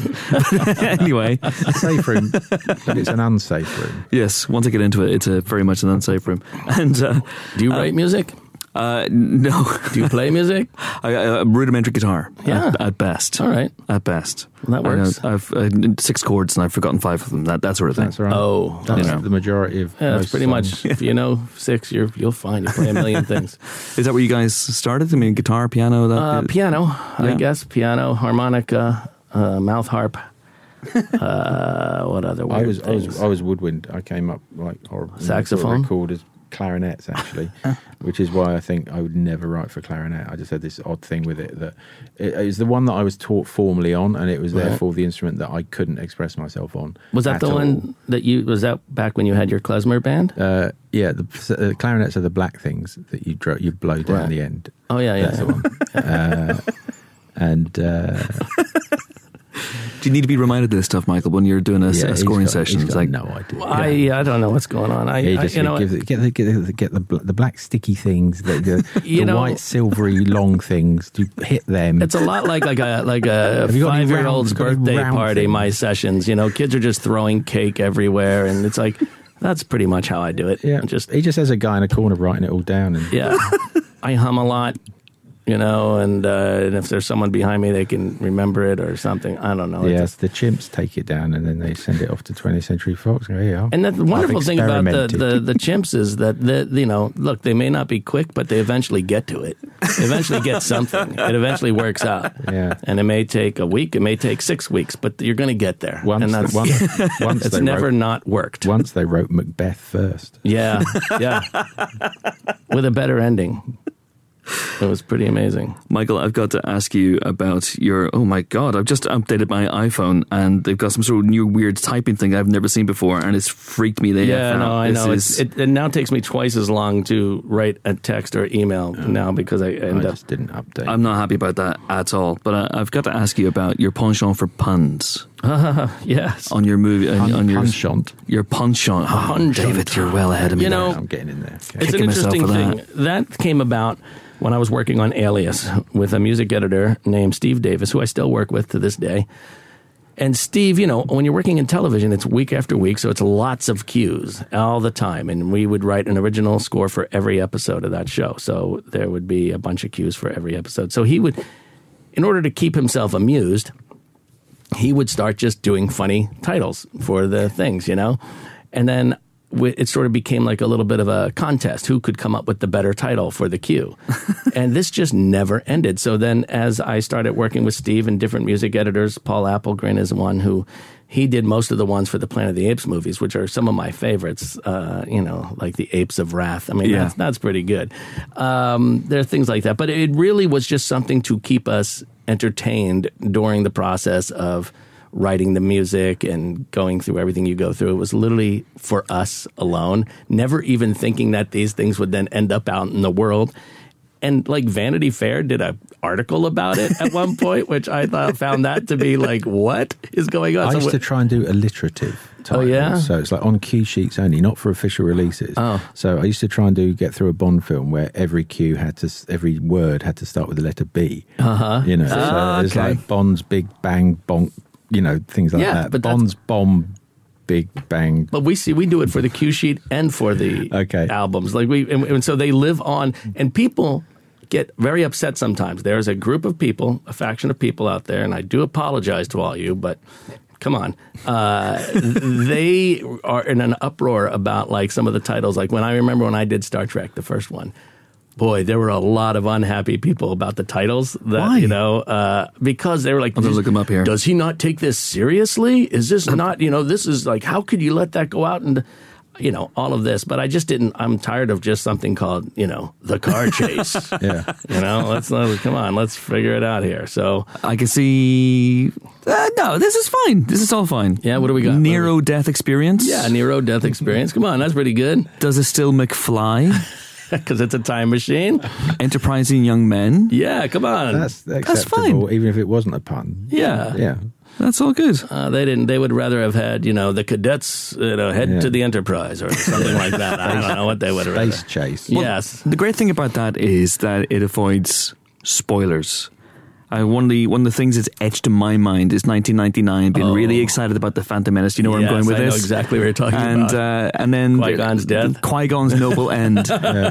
but anyway, a safe room but it's an unsafe room yes, once I get into it, it's a very much an unsafe room. And uh, Do you write music? Uh, no, Do you play music? I, I, rudimentary guitar. Yeah. at, at best. All right. at best. That I know, works. I've uh, six chords and I've forgotten five of them. That that sort of thing. that's right Oh, that's you know. the majority of Yeah, that's pretty songs. much. If you know six, you're you'll find you play a million things. Is that where you guys started? I mean, guitar, piano. That Uh, piano, I guess. Piano, harmonica, uh, mouth harp. Uh, what other weird I was, I was I was woodwind. I came up like horrible. Saxophone? recorded clarinets actually, which is why I think I would never write for clarinet. I just had this odd thing with it that it, it was the one that I was taught formally on, and it was Right. therefore the instrument that I couldn't express myself on. was that the all. one that you was that back when you had your klezmer band? Uh, yeah, the uh, clarinets are the black things that you dro- you blow down Right. the end. Oh yeah, yeah. That's the one. uh, and uh, Do you need to be reminded of this stuff, Michael, when you're doing a, yeah, a scoring got- session? he's It's got like, no idea. Well, I I don't know what's going on. I, Yeah, you I just you know give the, get the get the get the, the black sticky things, the, the, the know- white silvery long things. You hit them. It's a lot like like a like a Have you got any five year old's round- got any birthday party. things? My sessions, you know, kids are just throwing cake everywhere, and it's like that's pretty much how I do it. Yeah, just he just has a guy in a corner writing it all down. And yeah. I hum a lot, you know, and, uh, and if there's someone behind me, they can remember it or something. I don't know. Yes, the chimps take it down and then they send it off to 20th Century Fox. Go, Here you are. and the wonderful thing about the, the, the chimps is that the, you know, look, they may not be quick, but they eventually get to it. They eventually get something. It eventually works out. Yeah. And it may take a week, it may take six weeks, but you're going to get there. Once, and that's once, once it's never wrote, not worked. once they wrote Macbeth first. Yeah, yeah. With a better ending. It was pretty amazing. Michael, I've got to ask you about your. Oh my God! I've just updated my iPhone, and they've got some sort of new weird typing thing I've never seen before, and it's freaked me the Yeah, no, I know. is- It's, it, it now takes me twice as long to write a text or email now because I I end up. just didn't update. I'm not happy about that at all. But uh, I've got to ask you about your penchant for puns Yes. on your movie, uh, on, on your penchant. your penchant. Oh, Penchant. David, you're well ahead of me. You there. know, I'm getting in there. Okay. It's an interesting for thing. That. came about when I was working on Alias with a music editor named Steve Davis, who I still work with to this day. And Steve, you know, when you're working in television, it's week after week, so it's lots of cues all the time. And we would write an original score for every episode of that show. So there would be a bunch of cues for every episode. So he would, in order to keep himself amused, he would start just doing funny titles for the things, you know? And then it sort of became like a little bit of a contest who could come up with the better title for the cue. and this just never ended. So then, as I started working with Steve and different music editors, Paul Apelgren is one who he did most of the ones for the Planet of the Apes movies, which are some of my favorites, uh, you know, like the Apes of Wrath. I mean, Yeah. that's, that's pretty good. Um, there are things like that. But it really was just something to keep us entertained during the process of writing the music and going through everything you go through. It was literally for us alone, never even thinking that these things would then end up out in the world. And like Vanity Fair did a article about it at one point, which I thought found that to be like, what is going on? I used to try and do alliterative titles. yeah? So it's like on cue sheets only, not for official releases. Oh. So I used to try and do get through a Bond film where every cue had to, every word had to start with the letter B. Uh huh. You know, Ah, so it's okay. like Bond's Big Bang Bonk, you know, things like Yeah, that. but Bond's Bomb Big Bang. But we see we do it for the cue sheet and for the Okay. albums. Like we and, and so they live on and people get very upset sometimes. There's a group of people, a faction of people out there, and I do apologize to all you, but come on. Uh, they are in an uproar about like some of the titles. Like when I remember when I did Star Trek, the first one. Boy, there were a lot of unhappy people about the titles. That Why? you know, uh, because they were like, I'll just look 'em up here. Does he not take this seriously? Is this not, you know, this is like, how could you let that go out and, you know, all of this? But I just didn't. I'm tired of just something called, you know, the car chase. Yeah. You know, let's not, come on, let's figure it out here. So, I can see. Uh, no, this is fine. This is all fine. Yeah, what do we got? Nero death experience. yeah, Nero Death Experience. Come on, that's pretty good Does it still McFly? because it's a time machine. Enterprising young men. Yeah, come on. That's acceptable, that's fine. even if it wasn't a pun. Yeah. Yeah. That's all good. Uh, they didn't. They would rather have had, you know, the cadets, you know, head Yeah. to the Enterprise or something like that. I don't know what they would have. Space rather. chase. Yes. The great thing about that is that it avoids spoilers. Uh, one of the one of the things that's etched in my mind is 1999, being really excited about the Phantom Menace. You know where Oh. Yes, I'm going with I know this? exactly what you're talking and, about. Uh, and then Qui-Gon's death. Qui Gon's noble end,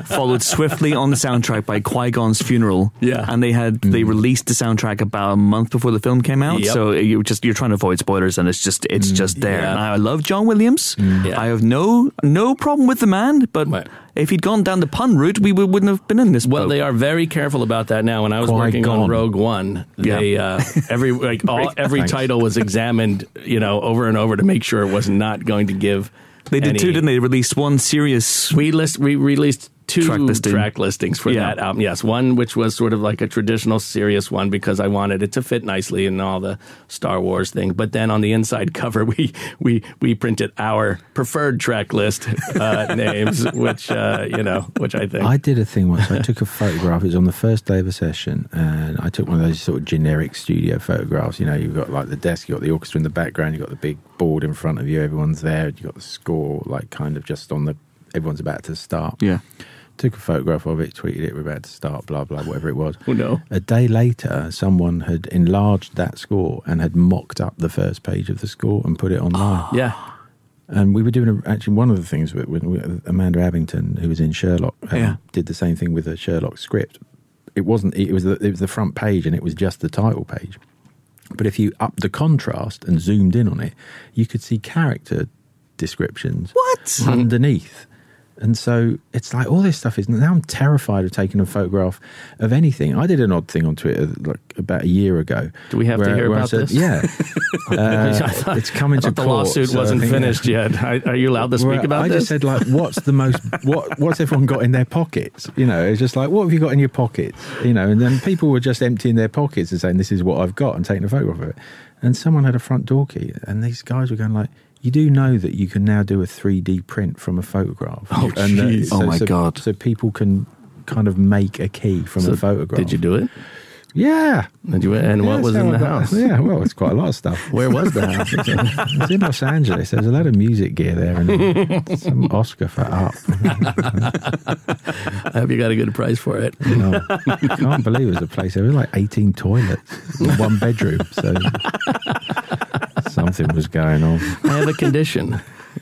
followed swiftly on the soundtrack by Qui Gon's funeral. Yeah. and they had they released the soundtrack about a month before the film came out. Yep. So you just you're trying to avoid spoilers, and it's just it's just there. Yeah. And I love John Williams. Yeah. I have no no problem with the man, but. Right. If he'd gone down the pun route, we would, wouldn't have been in this. Well, boat. they are very careful about that now. When I was working on Rogue One, they uh, every like all every Thanks. title was examined, you know, over and over to make sure it was not going to give. They did any- too, didn't they? They released one serious. We list we released two Track listing. track listings for Yeah. that album. Yes, one which was sort of like a traditional serious one because I wanted it to fit nicely in all the Star Wars thing. But then on the inside cover, we we we printed our preferred track list uh, names, which uh, you know, which I think I did a thing once. I took a photograph. It was on the first day of a session, and I took one of those sort of generic studio photographs. You know, you've got like the desk, you've got the orchestra in the background, you've got the big board in front of you, everyone's there, you've got the score, like kind of just on the, everyone's about to start. Yeah. Took a photograph of it, tweeted it, we're about to start, blah, blah, whatever it was. Oh, no. A day later, someone had enlarged that score and had mocked up the first page of the score and put it online. yeah. And we were doing a, actually one of the things with, with, with Amanda Abbington, who was in Sherlock, um, Yeah. did the same thing with a Sherlock script. It wasn't. It was the, it was the front page, and it was just the title page. But if you upped the contrast and zoomed in on it, you could see character descriptions What? underneath. And so it's like all this stuff is now I'm terrified of taking a photograph of anything. I did an odd thing on Twitter like about a year ago. Do we have to hear about said- this? Yeah, uh, thought- it's coming to the court, lawsuit so wasn't think- finished yet. Are are you allowed to speak about I this? just said like, what's the most what what's everyone got in their pockets? You know, it's just like, what have you got in your pockets? You know, and then people were just emptying their pockets and saying, this is what I've got, and taking a photograph of it. And someone had a front door key, and these guys were going like. You do know that you can now do a 3D print from a photograph. Oh, and that- jeez. Oh, my so, God. So people can kind of make a key from So a photograph. Did you do it? Yeah. Did you? And what was so in I the got- house? Yeah, well, it's quite a lot of stuff. Where was the house? It's in Los Angeles. There's a lot of music gear there and some Oscar for Up. I hope you got a good price for it. No, I can't believe it was a place. There were like 18 toilets in one bedroom. So something was going on. I have a condition.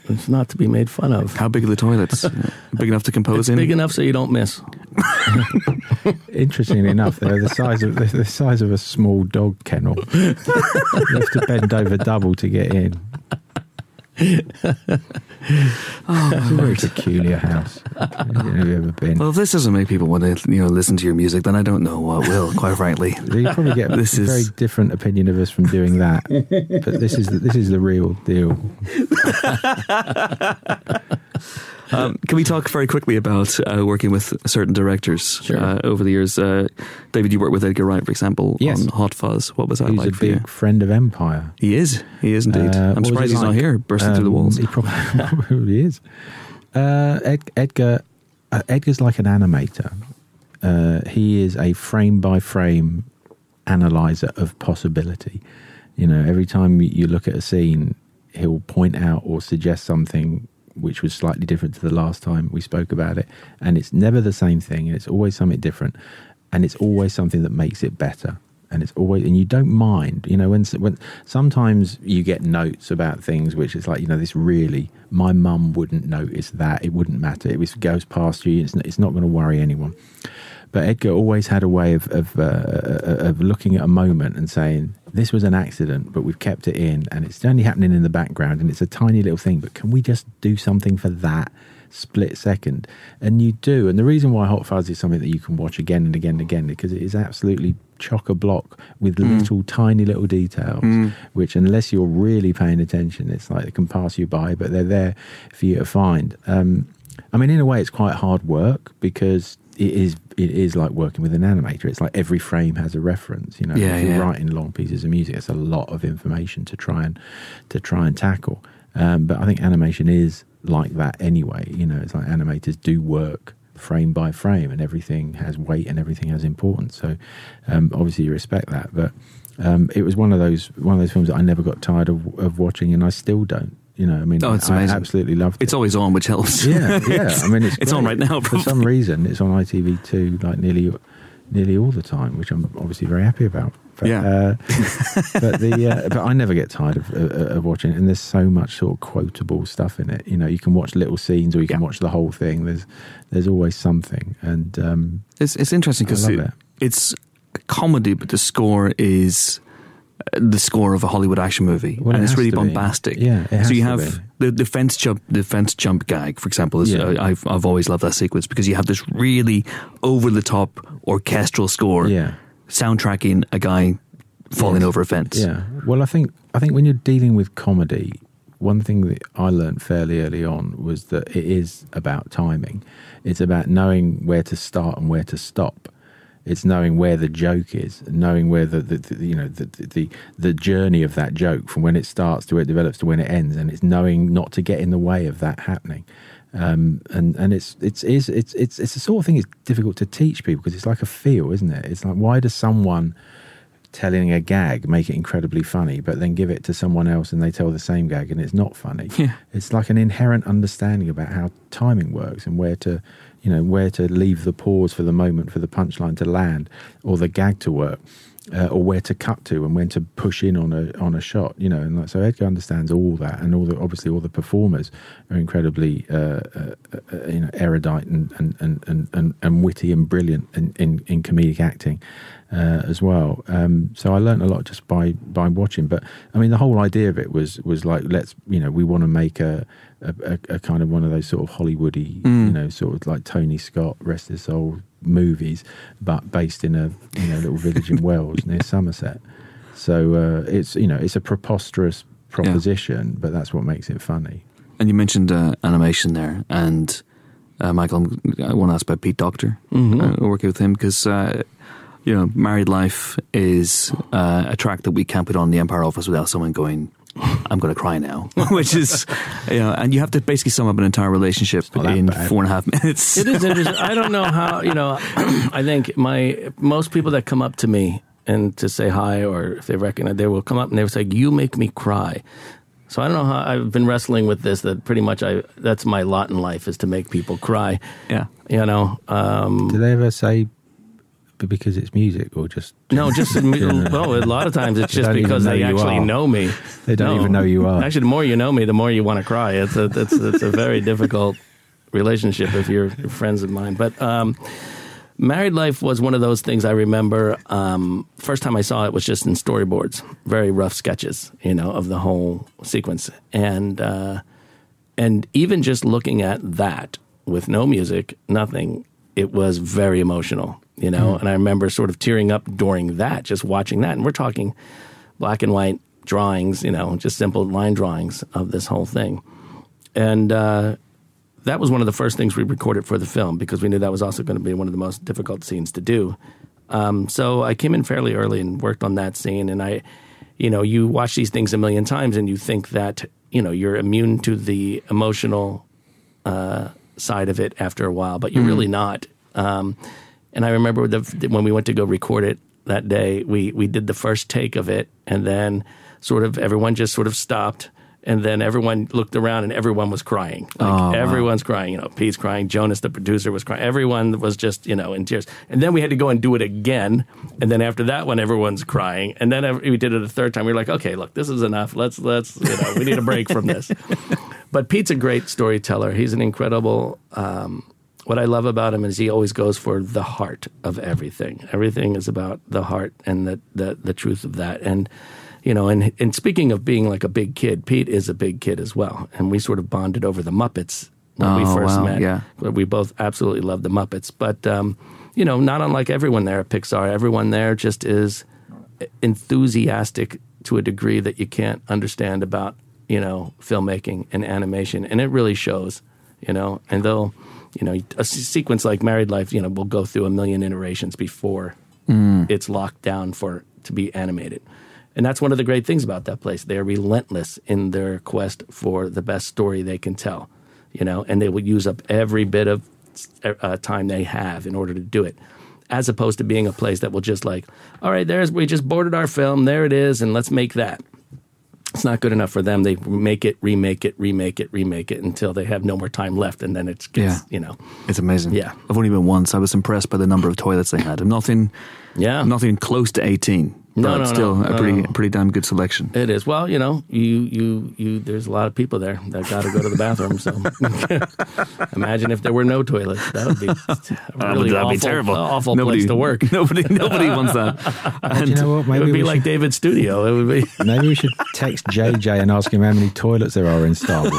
It's not to be made fun of. How big are the toilets? big enough to compose It's in? big enough so you don't miss. Interestingly enough, they're the size of they're the size of a small dog kennel. you have to bend over double to get in. Oh, it's a very peculiar house. Have you ever been? Well, if this doesn't make people want to, you know, listen to your music, then I don't know what will. Quite frankly, You probably get This a is- very different opinion of us from doing that, but this is the, this is the real deal. um, can we talk very quickly about uh, working with certain directors Sure. uh, over the years? Uh, David, you worked with Edgar Wright, for example, Yes. on Hot Fuzz. What was that He's like a for you? big friend of Empire. He is. He is indeed. Uh, I'm surprised he he's not here, bursting through the Um, walls. He probably, probably is. Uh, Ed, Edgar, uh, Edgar's like an animator, uh, he is a frame by frame analyzer of possibility. You know, every time you look at a scene, he'll point out or suggest something which was slightly different to the last time we spoke about it. And it's never the same thing, and it's always something different. And it's always something that makes it better. And it's always, and you don't mind, you know, when, when sometimes you get notes about things which is like, you know, this really, my mum wouldn't notice that. It wouldn't matter. It was, goes past you. It's, it's not going to worry anyone. But Edgar always had a way of of, uh, of looking at a moment and saying, "This was an accident, but we've kept it in, and it's only happening in the background, and it's a tiny little thing. But can we just do something for that?" split second and you do and the reason why hot fuzz is something that you can watch again and again and again because it is absolutely chock a block with mm. little tiny little details mm. which unless you're really paying attention it's like they can pass you by but they're there for you to find um, i mean in a way it's quite hard work because it is it is like working with an animator. It's like every frame has a reference. You know, yeah, if you're yeah. writing long pieces of music, it's a lot of information to try and to try and tackle. Um, but I think animation is like that anyway. You know, it's like animators do work frame by frame, and everything has weight and everything has importance. So um, obviously you respect that, but. Um, it was one of those one of those films that I never got tired of, of watching, and I still don't. You know, I mean, oh, it's I amazing. absolutely loved it. It's always on, which helps. Yeah, yeah. I mean, it's it's on right now. For some reason, it's on ITV2 like nearly nearly all the time, which I'm obviously very happy about. But, Yeah. Uh, but the uh, but I never get tired of, uh, of watching it, and there's so much sort of quotable stuff in it. You know, you can watch little scenes or you can Yeah. watch the whole thing. There's there's always something, and um, It's it's interesting because it, it. it's a comedy, but the score is uh, the score of a Hollywood action movie, Well, it and it's really to be. bombastic. Yeah, it so you have the, the fence jump, the fence jump gag, for example. Is, Yeah. uh, I've I've always loved that sequence because you have this really over the top orchestral score, yeah, soundtracking a guy falling Yes. over a fence. Yeah. Well, I think I think when you're dealing with comedy, one thing that I learned fairly early on was that it is about timing. It's about knowing where to start and where to stop. It's knowing where the joke is, knowing where the, the, the you know the, the the journey of that joke from when it starts to where it develops to when it ends, and it's knowing not to get in the way of that happening. Um, and and it's it's it's it's it's it's the sort of thing it's difficult to teach people because it's like a feel, isn't it? It's like why does someone telling a gag make it incredibly funny, but then give it to someone else and they tell the same gag and it's not funny. Yeah. It's like an inherent understanding about how timing works and where to, you know, where to leave the pause for the moment for the punchline to land or the gag to work. Uh, or where to cut to and when to push in on a on a shot, you know, and like, so Edgar understands all that, and all the obviously all the performers are incredibly uh, uh, uh, you know erudite and and, and, and, and witty and brilliant in, in, in comedic acting uh, as well. Um, so I learned a lot just by by watching. But I mean, the whole idea of it was was like let's you know we want to make a a, a a kind of one of those sort of Hollywoody Mm. you know sort of like Tony Scott rest his soul movies, but based in a you know little village in Wales near Somerset. So uh, it's you know it's a preposterous proposition, but that's what makes it funny. And you mentioned uh, animation there, and uh, Michael, I'm- want to ask about Pete Docter, Mhm. uh, working with him because uh, you know, Married Life is uh, a track that we can't put on the Empire office without someone going. I'm going to cry now, which is, you know, and you have to basically sum up an entire relationship in bad. four and a half minutes. It is interesting. I don't know how you know. I think my most people that come up to me and to say hi or if they recognize, they will come up and they will say, "You make me cry." So I don't know how I've been wrestling with this. That pretty much I that's my lot in life is to make people cry. Yeah, You know, um, Do they ever say b- because it's music or just no, just well, a lot of times it's just because they actually are. know me. they don't No. even know you are? Actually, the more you know me, the more you want to cry. It's a it's, it's a very difficult relationship if you're friends of mine. But um, married life was one of those things I remember. Um, first time I saw it was just in storyboards, very rough sketches, you know, of the whole sequence, and uh, and even just looking at that with no music, nothing, it was very emotional, you know. And I remember sort of tearing up during that, just watching that. And we're talking black and white drawings, you know, just simple line drawings of this whole thing. And uh, that was one of the first things we recorded for the film because we knew that was also going to be one of the most difficult scenes to do. Um, so I came in fairly early and worked on that scene. And I, you know, you watch these things a million times and you think that, you know, you're immune to the emotional uh, side of it after a while, but you're really not. Um, And I remember the, when we went to go record it that day, we we did the first take of it, and then sort of everyone just sort of stopped. And then everyone looked around and everyone was crying. Like Oh, wow. everyone's crying. You know, Pete's crying. Jonas, the producer, was crying. Everyone was just, you know, in tears. And then we had to go and do it again. And then after that one, everyone's crying. And then we did it a third time. We were like, okay, look, this is enough. Let's let's you know, we need a break from this. But Pete's a great storyteller. He's an incredible. Um, what I love about him is he always goes for the heart of everything. Everything is about the heart and the the, the truth of that. And you know, and and speaking of being like a big kid, Pete is a big kid as well. And we sort of bonded over the Muppets when we Oh, first wow, met. yeah. we both absolutely love the Muppets. But um, you know, not unlike everyone there at Pixar, everyone there just is enthusiastic to a degree that you can't understand about you know filmmaking and animation, and it really shows. You know, and they'll you know a sequence like Married Life, you know, will go through a million iterations before it's locked down for to be animated. And that's one of the great things about that place. They are relentless in their quest for the best story they can tell, you know, and they will use up every bit of uh, time they have in order to do it. As opposed to being a place that will just like, all right, there's we just boarded our film, there it is, and let's make that. It's not good enough for them. They make it, remake it, remake it, remake it until they have no more time left, and then it's gets, Yeah. you know, It's amazing. Yeah. I've only been once. I was impressed by the number of toilets they had. Nothing, yeah, nothing close to 18. No, but no, still no, a no, pretty, no. pretty damn good selection. It is. Well, you know, you you you. There's a lot of people there that got to go to the bathroom. So imagine if there were no toilets. That would be really that'd awful, be terrible. awful nobody, place to work. Nobody, nobody wants that. Do you know what? Maybe would be we like should, David's studio. It would be. maybe we should text JJ and ask him how many toilets there are in Star Wars.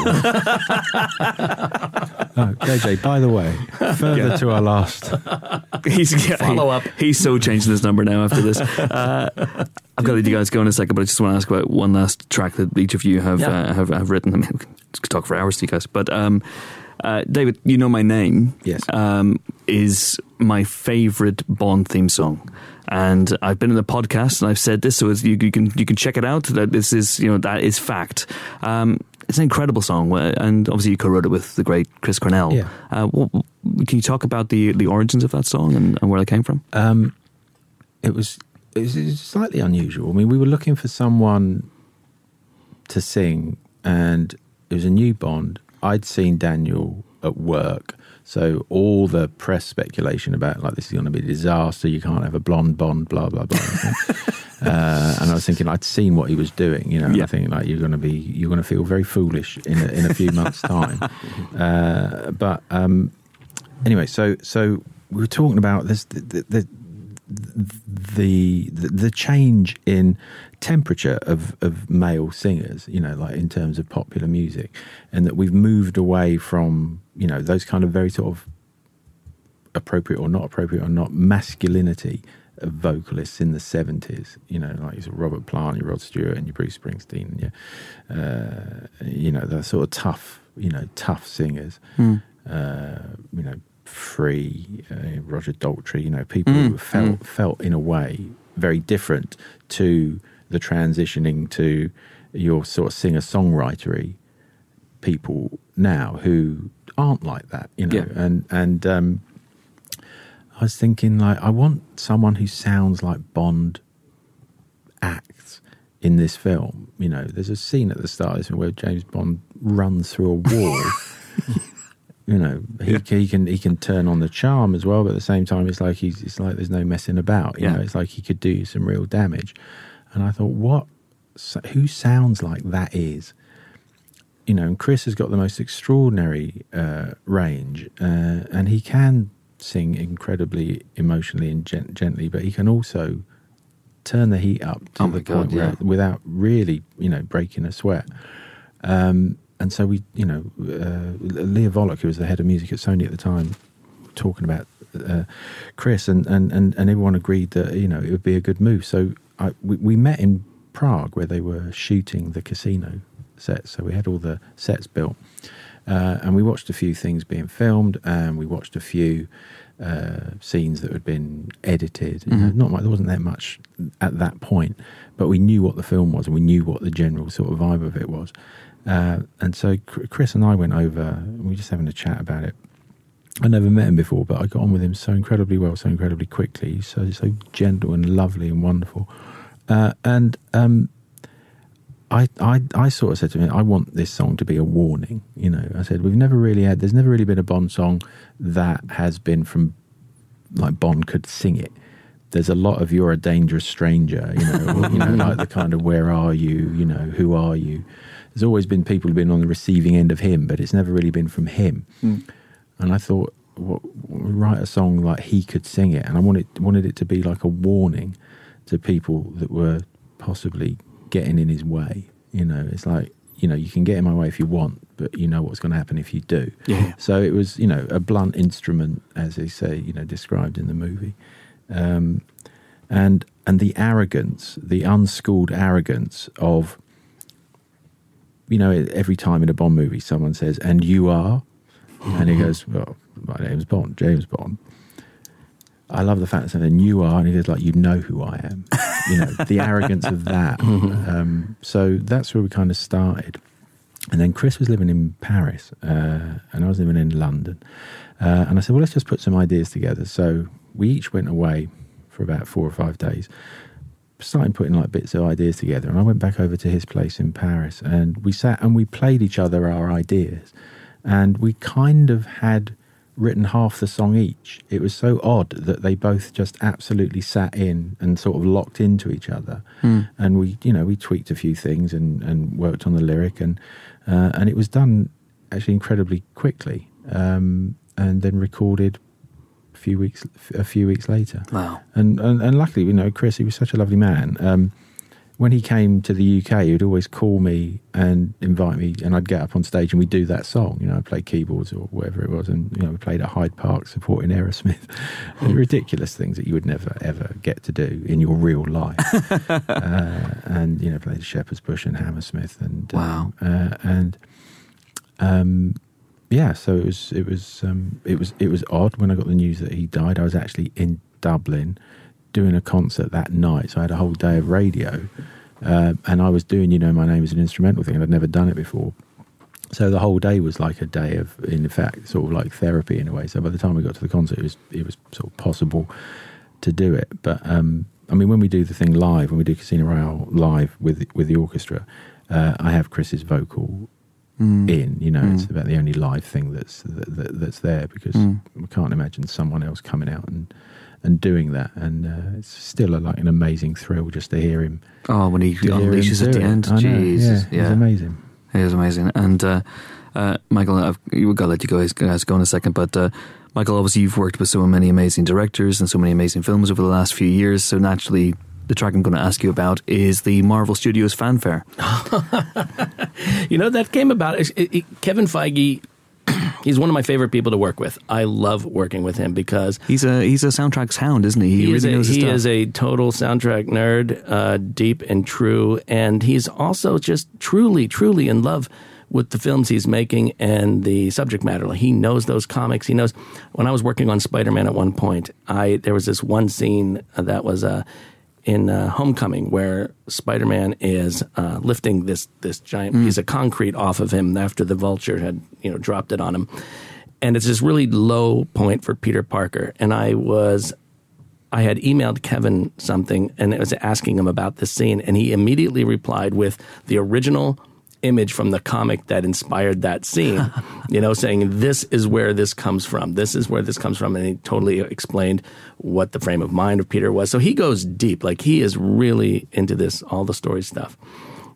oh, JJ, by the way, further to our last. He's yeah, Follow up. He's so changing his number now after this. Uh, I've got to let you guys go in a second, but I just want to ask about one last track that each of you have Yeah. uh, have, have written. I mean, we can talk for hours to you guys, but um, uh, David, you know my name. Yes. um, is my favorite Bond theme song. And I've been in the podcast, and I've said this, so you, you can you can check it out. That this is you know that is fact. Um, it's an incredible song, and obviously you co-wrote it with the great Chris Cornell. Yeah. Uh, what, can you talk about the the origins of that song and, and where it came from? Um, it was it was slightly unusual. I mean, we were looking for someone to sing, and it was a new Bond. I'd seen Daniel at work, so all the press speculation about like this is going to be a disaster. You can't have a blonde Bond, blah blah blah. uh, and I was thinking I'd seen what he was doing. You know, Yeah. I think like you're going to be you're going to feel very foolish in a, in a few months' time. Uh, but um, anyway, so so we were talking about this the the, the the change in temperature of of male singers, you know, like in terms of popular music, and that we've moved away from you know those kind of very sort of appropriate or not appropriate or not masculinity of vocalists in the 70s you know like you your Robert Plant your Rod Stewart and your Bruce Springsteen and your uh, you know the sort of tough you know tough singers. Uh, you know Free uh, Roger Daltrey you know people who felt felt in a way very different to the transitioning to your sort of singer songwritery people now who aren't like that you know Yeah. and and um I was thinking, like, I want someone who sounds like Bond acts in this film. You know, there's a scene at the start of this where James Bond runs through a wall. you know, he, he can he can turn on the charm as well, but at the same time, it's like he's it's like there's no messing about. You Yeah. know, it's like he could do some real damage. And I thought, what? Who sounds like that is? you know, and Chris has got the most extraordinary uh, range, uh, and he can sing incredibly emotionally and gent- gently, but he can also turn the heat up to Oh the God, point where, without really, you know, breaking a sweat. Um, and so we, you know, uh, Lia Vollack, who was the head of music at Sony at the time, talking about uh, Chris, and, and, and, and everyone agreed that you know it would be a good move. So I, we, we met in Prague where they were shooting the casino sets. So we had all the sets built, uh, and we watched a few things being filmed, and we watched a few uh, scenes that had been edited. You know, Mhm. not much, there wasn't that much at that point, but we knew what the film was, and we knew what the general sort of vibe of it was. Uh, and so Chris and I went over, we were just having a chat about it. I never met him before, but I got on with him so incredibly well, so incredibly quickly. He's so so gentle and lovely and wonderful. Uh, and um, I, I I sort of said to him, I want this song to be a warning. You know, I said we've never really had. There's never really been a Bond song that has been from like Bond could sing it. There's a lot of "You're a Dangerous Stranger," you know, or, you know, like the kind of "Where are you?" You know, "Who are you?" There's always been people who've been on the receiving end of him, but it's never really been from him. And I thought, what, write a song like he could sing it, and I wanted wanted it to be like a warning to people that were possibly getting in his way. You know, it's like you know you can get in my way if you want, but you know what's going to happen if you do. Yeah. So it was you know a blunt instrument, as they say, you know, described in the movie, um, and and the arrogance, the unschooled arrogance of. You know, every time in a Bond movie, someone says, "And you are," and he goes, "Well, my name's Bond, James Bond." I love the fact that something you are, and he goes like, "You know who I am." You know, the arrogance of that. Um, so that's where we kind of started. And then Chris was living in Paris, uh, and I was living in London. Uh, and I said, "Well, let's just put some ideas together." So we each went away for about four or five days, started putting like bits of ideas together. And I went back over to his place in Paris, and we sat and we played each other our ideas, and we kind of had written half the song each. It was so odd that they both just absolutely sat in and sort of locked into each other. And we, you know, we tweaked a few things and, and worked on the lyric, and uh, and it was done actually incredibly quickly, um, and then recorded few weeks a few weeks later. Wow. And, and and luckily, you know, Chris, he was such a lovely man. Um, when he came to the UK, he would always call me and invite me, and I'd get up on stage and we'd do that song. You know, I'd play keyboards or whatever it was, and you know, we played at Hyde Park supporting Aerosmith. Ridiculous things that you would never ever get to do in your real life. uh, and you know, played Shepherd's Bush and Hammersmith, and um, uh, and um, yeah, so it was it was um, it was it was odd when I got the news that he died. I was actually in Dublin doing a concert that night, so I had a whole day of radio, uh, and I was doing you know my name is an instrumental thing, and I'd never done it before. So the whole day was like a day of, in fact, sort of like therapy in a way. So by the time we got to the concert, it was it was sort of possible to do it. But um, I mean, when we do the thing live, when we do Casino Royale live with with the orchestra, uh, I have Chris's vocal in. You know, it's about the only live thing that's that, that, that's there because we can't imagine someone else coming out and and doing that. And uh, it's still a, like an amazing thrill just to hear him. Oh, when he to hear him unleashes at the it. end. I know, Jesus. yeah, it's amazing. It is amazing. And uh, uh, Michael, I've, we've got to let you guys, guys go in a second, but uh, Michael, obviously you've worked with so many amazing directors and so many amazing films over the last few years. So naturally, the track I'm going to ask you about is the Marvel Studios fanfare. You know, that came about. It, it, Kevin Feige, he's one of my favorite people to work with. I love working with him because He's a he's a soundtrack hound, isn't he? he, is, really a, knows his he stuff. is a total soundtrack nerd, uh, deep and true. And he's also just truly, truly in love with the films he's making and the subject matter. Like he knows those comics. He knows. When I was working on Spider Man at one point, I there was this one scene that was uh, in uh, Homecoming where Spider Man is uh, lifting this this giant piece of concrete off of him after the Vulture had you know dropped it on him. And it's this really low point for Peter Parker. And I was I had emailed Kevin something and it was asking him about this scene, and he immediately replied with the original image from the comic that inspired that scene, you know, saying, This is where this comes from. This is where this comes from. And he totally explained what the frame of mind of Peter was. So he goes deep. Like he is really into this, all the story stuff.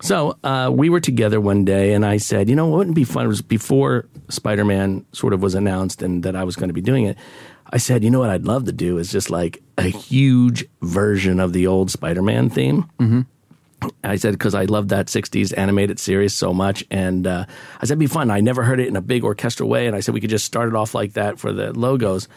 So uh, we were together one day, and I said, you know, what wouldn't be fun? It was before Spider Man sort of was announced and that I was going to be doing it. I said, you know what I'd love to do is just like a huge version of the old Spider Man theme. Mm-hmm. I said, because I love that 60s animated series so much. And uh, I said, it'd be fun. I never heard it in a big orchestral way. And I said, we could just start it off like that for the logos.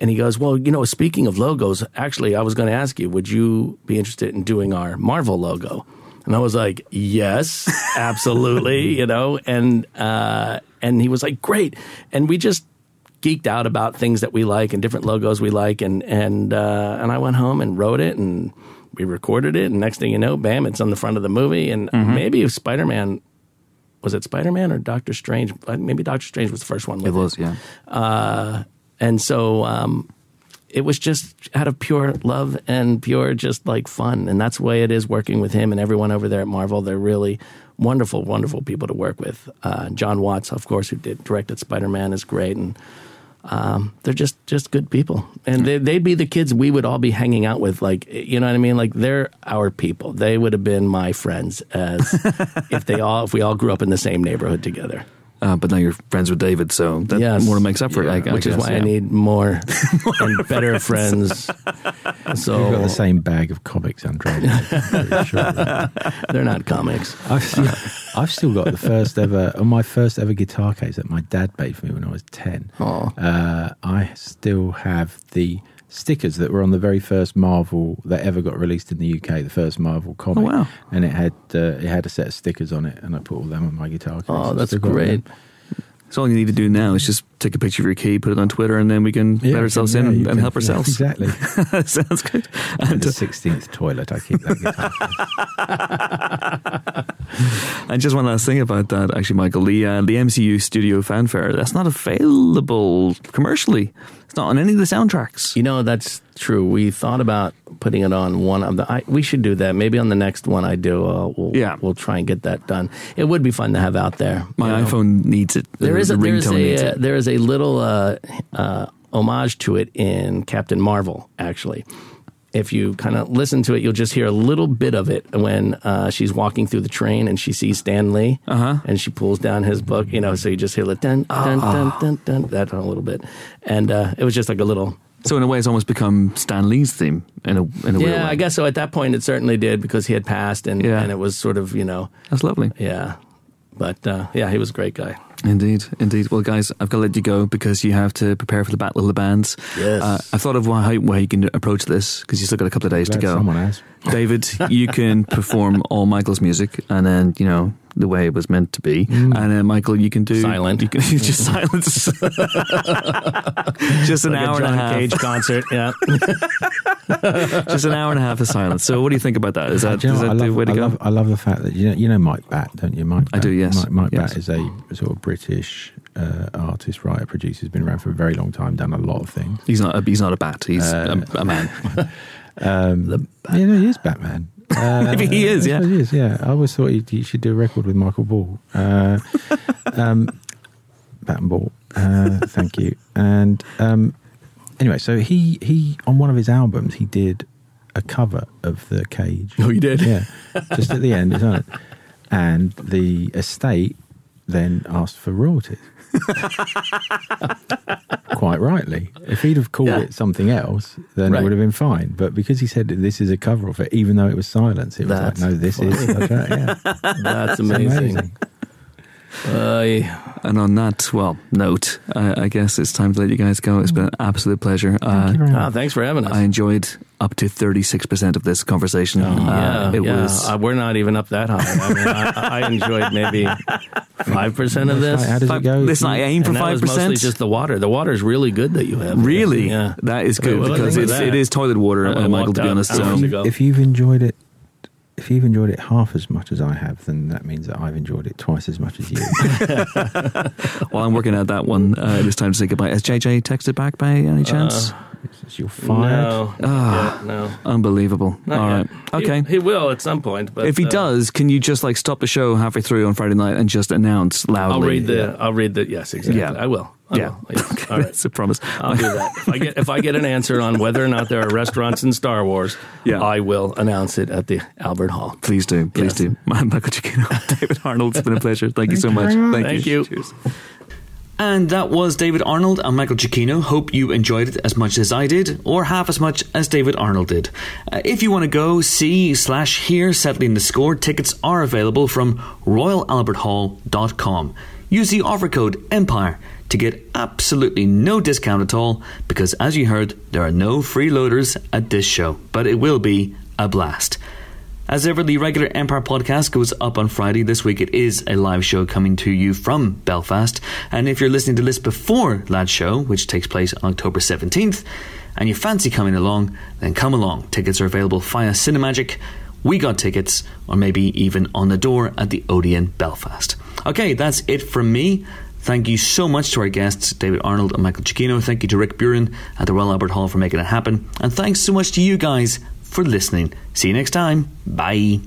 And he goes, Well, you know, speaking of logos, actually, I was going to ask you, would you be interested in doing our Marvel logo? And I was like, Yes, absolutely, you know. And uh, and he was like, Great. And we just geeked out about things that we like and different logos we like. And and uh, and I went home and wrote it and we recorded it. And next thing you know, bam, it's on the front of the movie. And maybe if Spider Man was it Spider Man or Doctor Strange? Uh, Maybe Doctor Strange was the first one. It was, yeah. uh, and so um, it was just out of pure love and pure just like fun, and that's the way it is working with him and everyone over there at Marvel. They're really wonderful, wonderful people to work with. Uh, Jon Watts, of course, who did directed Spider Man, is great, and um, they're just just good people, and they, they'd be the kids we would all be hanging out with. Like you know what I mean? Like they're our people. They would have been my friends as if they all if we all grew up in the same neighborhood together. Uh, but now you're friends with David, so that Yes. more than makes up for it. I, I which is guess, why I need more and better friends. so you've got the same bag of comics, Andrea. I'm sure. they're not comics. I've still, I've still got the first ever, on my first ever guitar case that my dad made for me when I was 10. Uh, I still have the stickers that were on the very first Marvel that ever got released in the UK, the first Marvel comic. Oh, wow. And it had uh, it had a set of stickers on it, and I put all them on my guitar case. Oh, that's great. them. So all you need to do now is just take a picture of your key, put it on Twitter, and then we can Yeah, let ourselves yeah, in you and, can- help yeah, ourselves. exactly. Sounds good. In And, the uh, 16th toilet, I keep that guitar. case. and just one last thing about that, actually, Michael, the uh, the MCU Studio Fanfare that's not available commercially. It's not on any of the soundtracks. You know that's true. We thought about putting it on one of the. I, we should do that. Maybe on the next one I do. Uh, we'll, Yeah. we'll try and get that done. It would be fun to have out there. My you know. iPhone needs it. There is the a, there is ringtone a it. there is a little uh, uh, homage to it in Captain Marvel. Actually, if you kind of listen to it, you'll just hear a little bit of it when uh, she's walking through the train and she sees Stan Lee, Uh-huh. and she pulls down his book. You know, so you just hear the dun dun dun dun dun that a little bit, and uh, it was just like a little. So in a way, it's almost become Stan Lee's theme in a in a Yeah, way. I guess so. At that point, it certainly did because he had passed, and Yeah. and it was sort of you know, that's lovely. yeah. But uh, yeah, he was a great guy. Indeed, indeed. Well, guys, I've got to let you go because you have to prepare for the Battle of the Bands. Yes. Uh, I thought of how, how you can approach this because you still got a couple of days to go. Someone has. David, you can perform all Michael's music, and then you know the way it was meant to be. And then Michael, you can do Silent. You can just silence. just an Like hour a and a half. Cage concert. Yeah. Just an hour and a half of silence. So, what do you think about that? Is that, Do you is that what? I, the love, way to I, go? love, I love the fact that you know, you know Mike Batt, don't you? Mike I do, yes. Mike, Mike Yes. Batt is a sort of British uh, artist, writer, producer. He's been around for a very long time, done a lot of things. He's not. A, he's not a bat. He's Uh, a, a man. Um, yeah, no, he is Batman. Uh, Maybe he is, yeah. He is, yeah. I always thought he, he should do a record with Michael Ball. Uh, um, Bat and Ball. Uh, thank you. And um, anyway, so he he on one of his albums he did a cover of the Cage. Oh, you did? Yeah, just at the end, isn't it? And the estate then asked for royalties. Quite rightly. If he'd have called Yeah. it something else, then Right. it would have been fine. But because he said this is a cover of it, even though it was silence, it was That's like, no, this is. Okay, yeah. That's It's amazing. Uh. And on that, well, note, I, I guess it's time to let you guys go. It's been an absolute pleasure. Thank Uh, you very Ah, much. thanks for having us. I enjoyed up to 36% of this conversation. Oh, yeah, Uh, it yeah. was. Uh, we're not even up that high. I mean, I, I enjoyed maybe five percent of this. How does Five- it go? listen, I aim for five was mostly percent. just the water. The water is really good that you have. Really, Yeah. that is Wait, good what because it's, it is toilet water, I uh, Michael. To be honest, so if, you, if you've enjoyed it, if you've enjoyed it half as much as I have, then that means that I've enjoyed it twice as much as you. while I'm working out that one, uh, it is time to say goodbye. Has JJ texted back by any chance? It's- you're fired. No, Ah. yeah, no. Unbelievable. Not All yet. right, okay. He, he will at some point. But if he uh, does, can you just like stop the show halfway through on Friday night and just announce loudly? I'll read the. I'll read the. Yes, exactly. Yeah. I will. I Yeah. will. Yes. Okay, All right. that's a promise. I'll do that. If I get if I get an answer on whether or not there are restaurants in Star Wars, Yeah. I will announce it at the Albert Hall. Please do, please Yes. do. Michael Giacchino, David Arnold, it's been a pleasure. Thank you so much. very much. Thank, Thank you. you. Cheers. And that was David Arnold and Michael Giacchino. Hope you enjoyed it as much as I did, or half as much as David Arnold did. Uh, if you want to go see slash hear Settling the Score, tickets are available from royalalberthall.com. Use the offer code EMPIRE to get absolutely no discount at all, because as you heard, there are no freeloaders at this show, but it will be a blast. As ever, the regular Empire podcast goes up on Friday. This week it is a live show coming to you from Belfast. And if you're listening to this before that show, which takes place on October 17th, and you fancy coming along, then come along. Tickets are available via Cinemagic, We Got Tickets, or maybe even on the door at the Odeon Belfast. Okay, that's it from me. Thank you so much to our guests, David Arnold and Michael Giacchino. Thank you to Rick Buren at the Royal Albert Hall for making it happen. And thanks so much to you guys for listening. See you next time. Bye.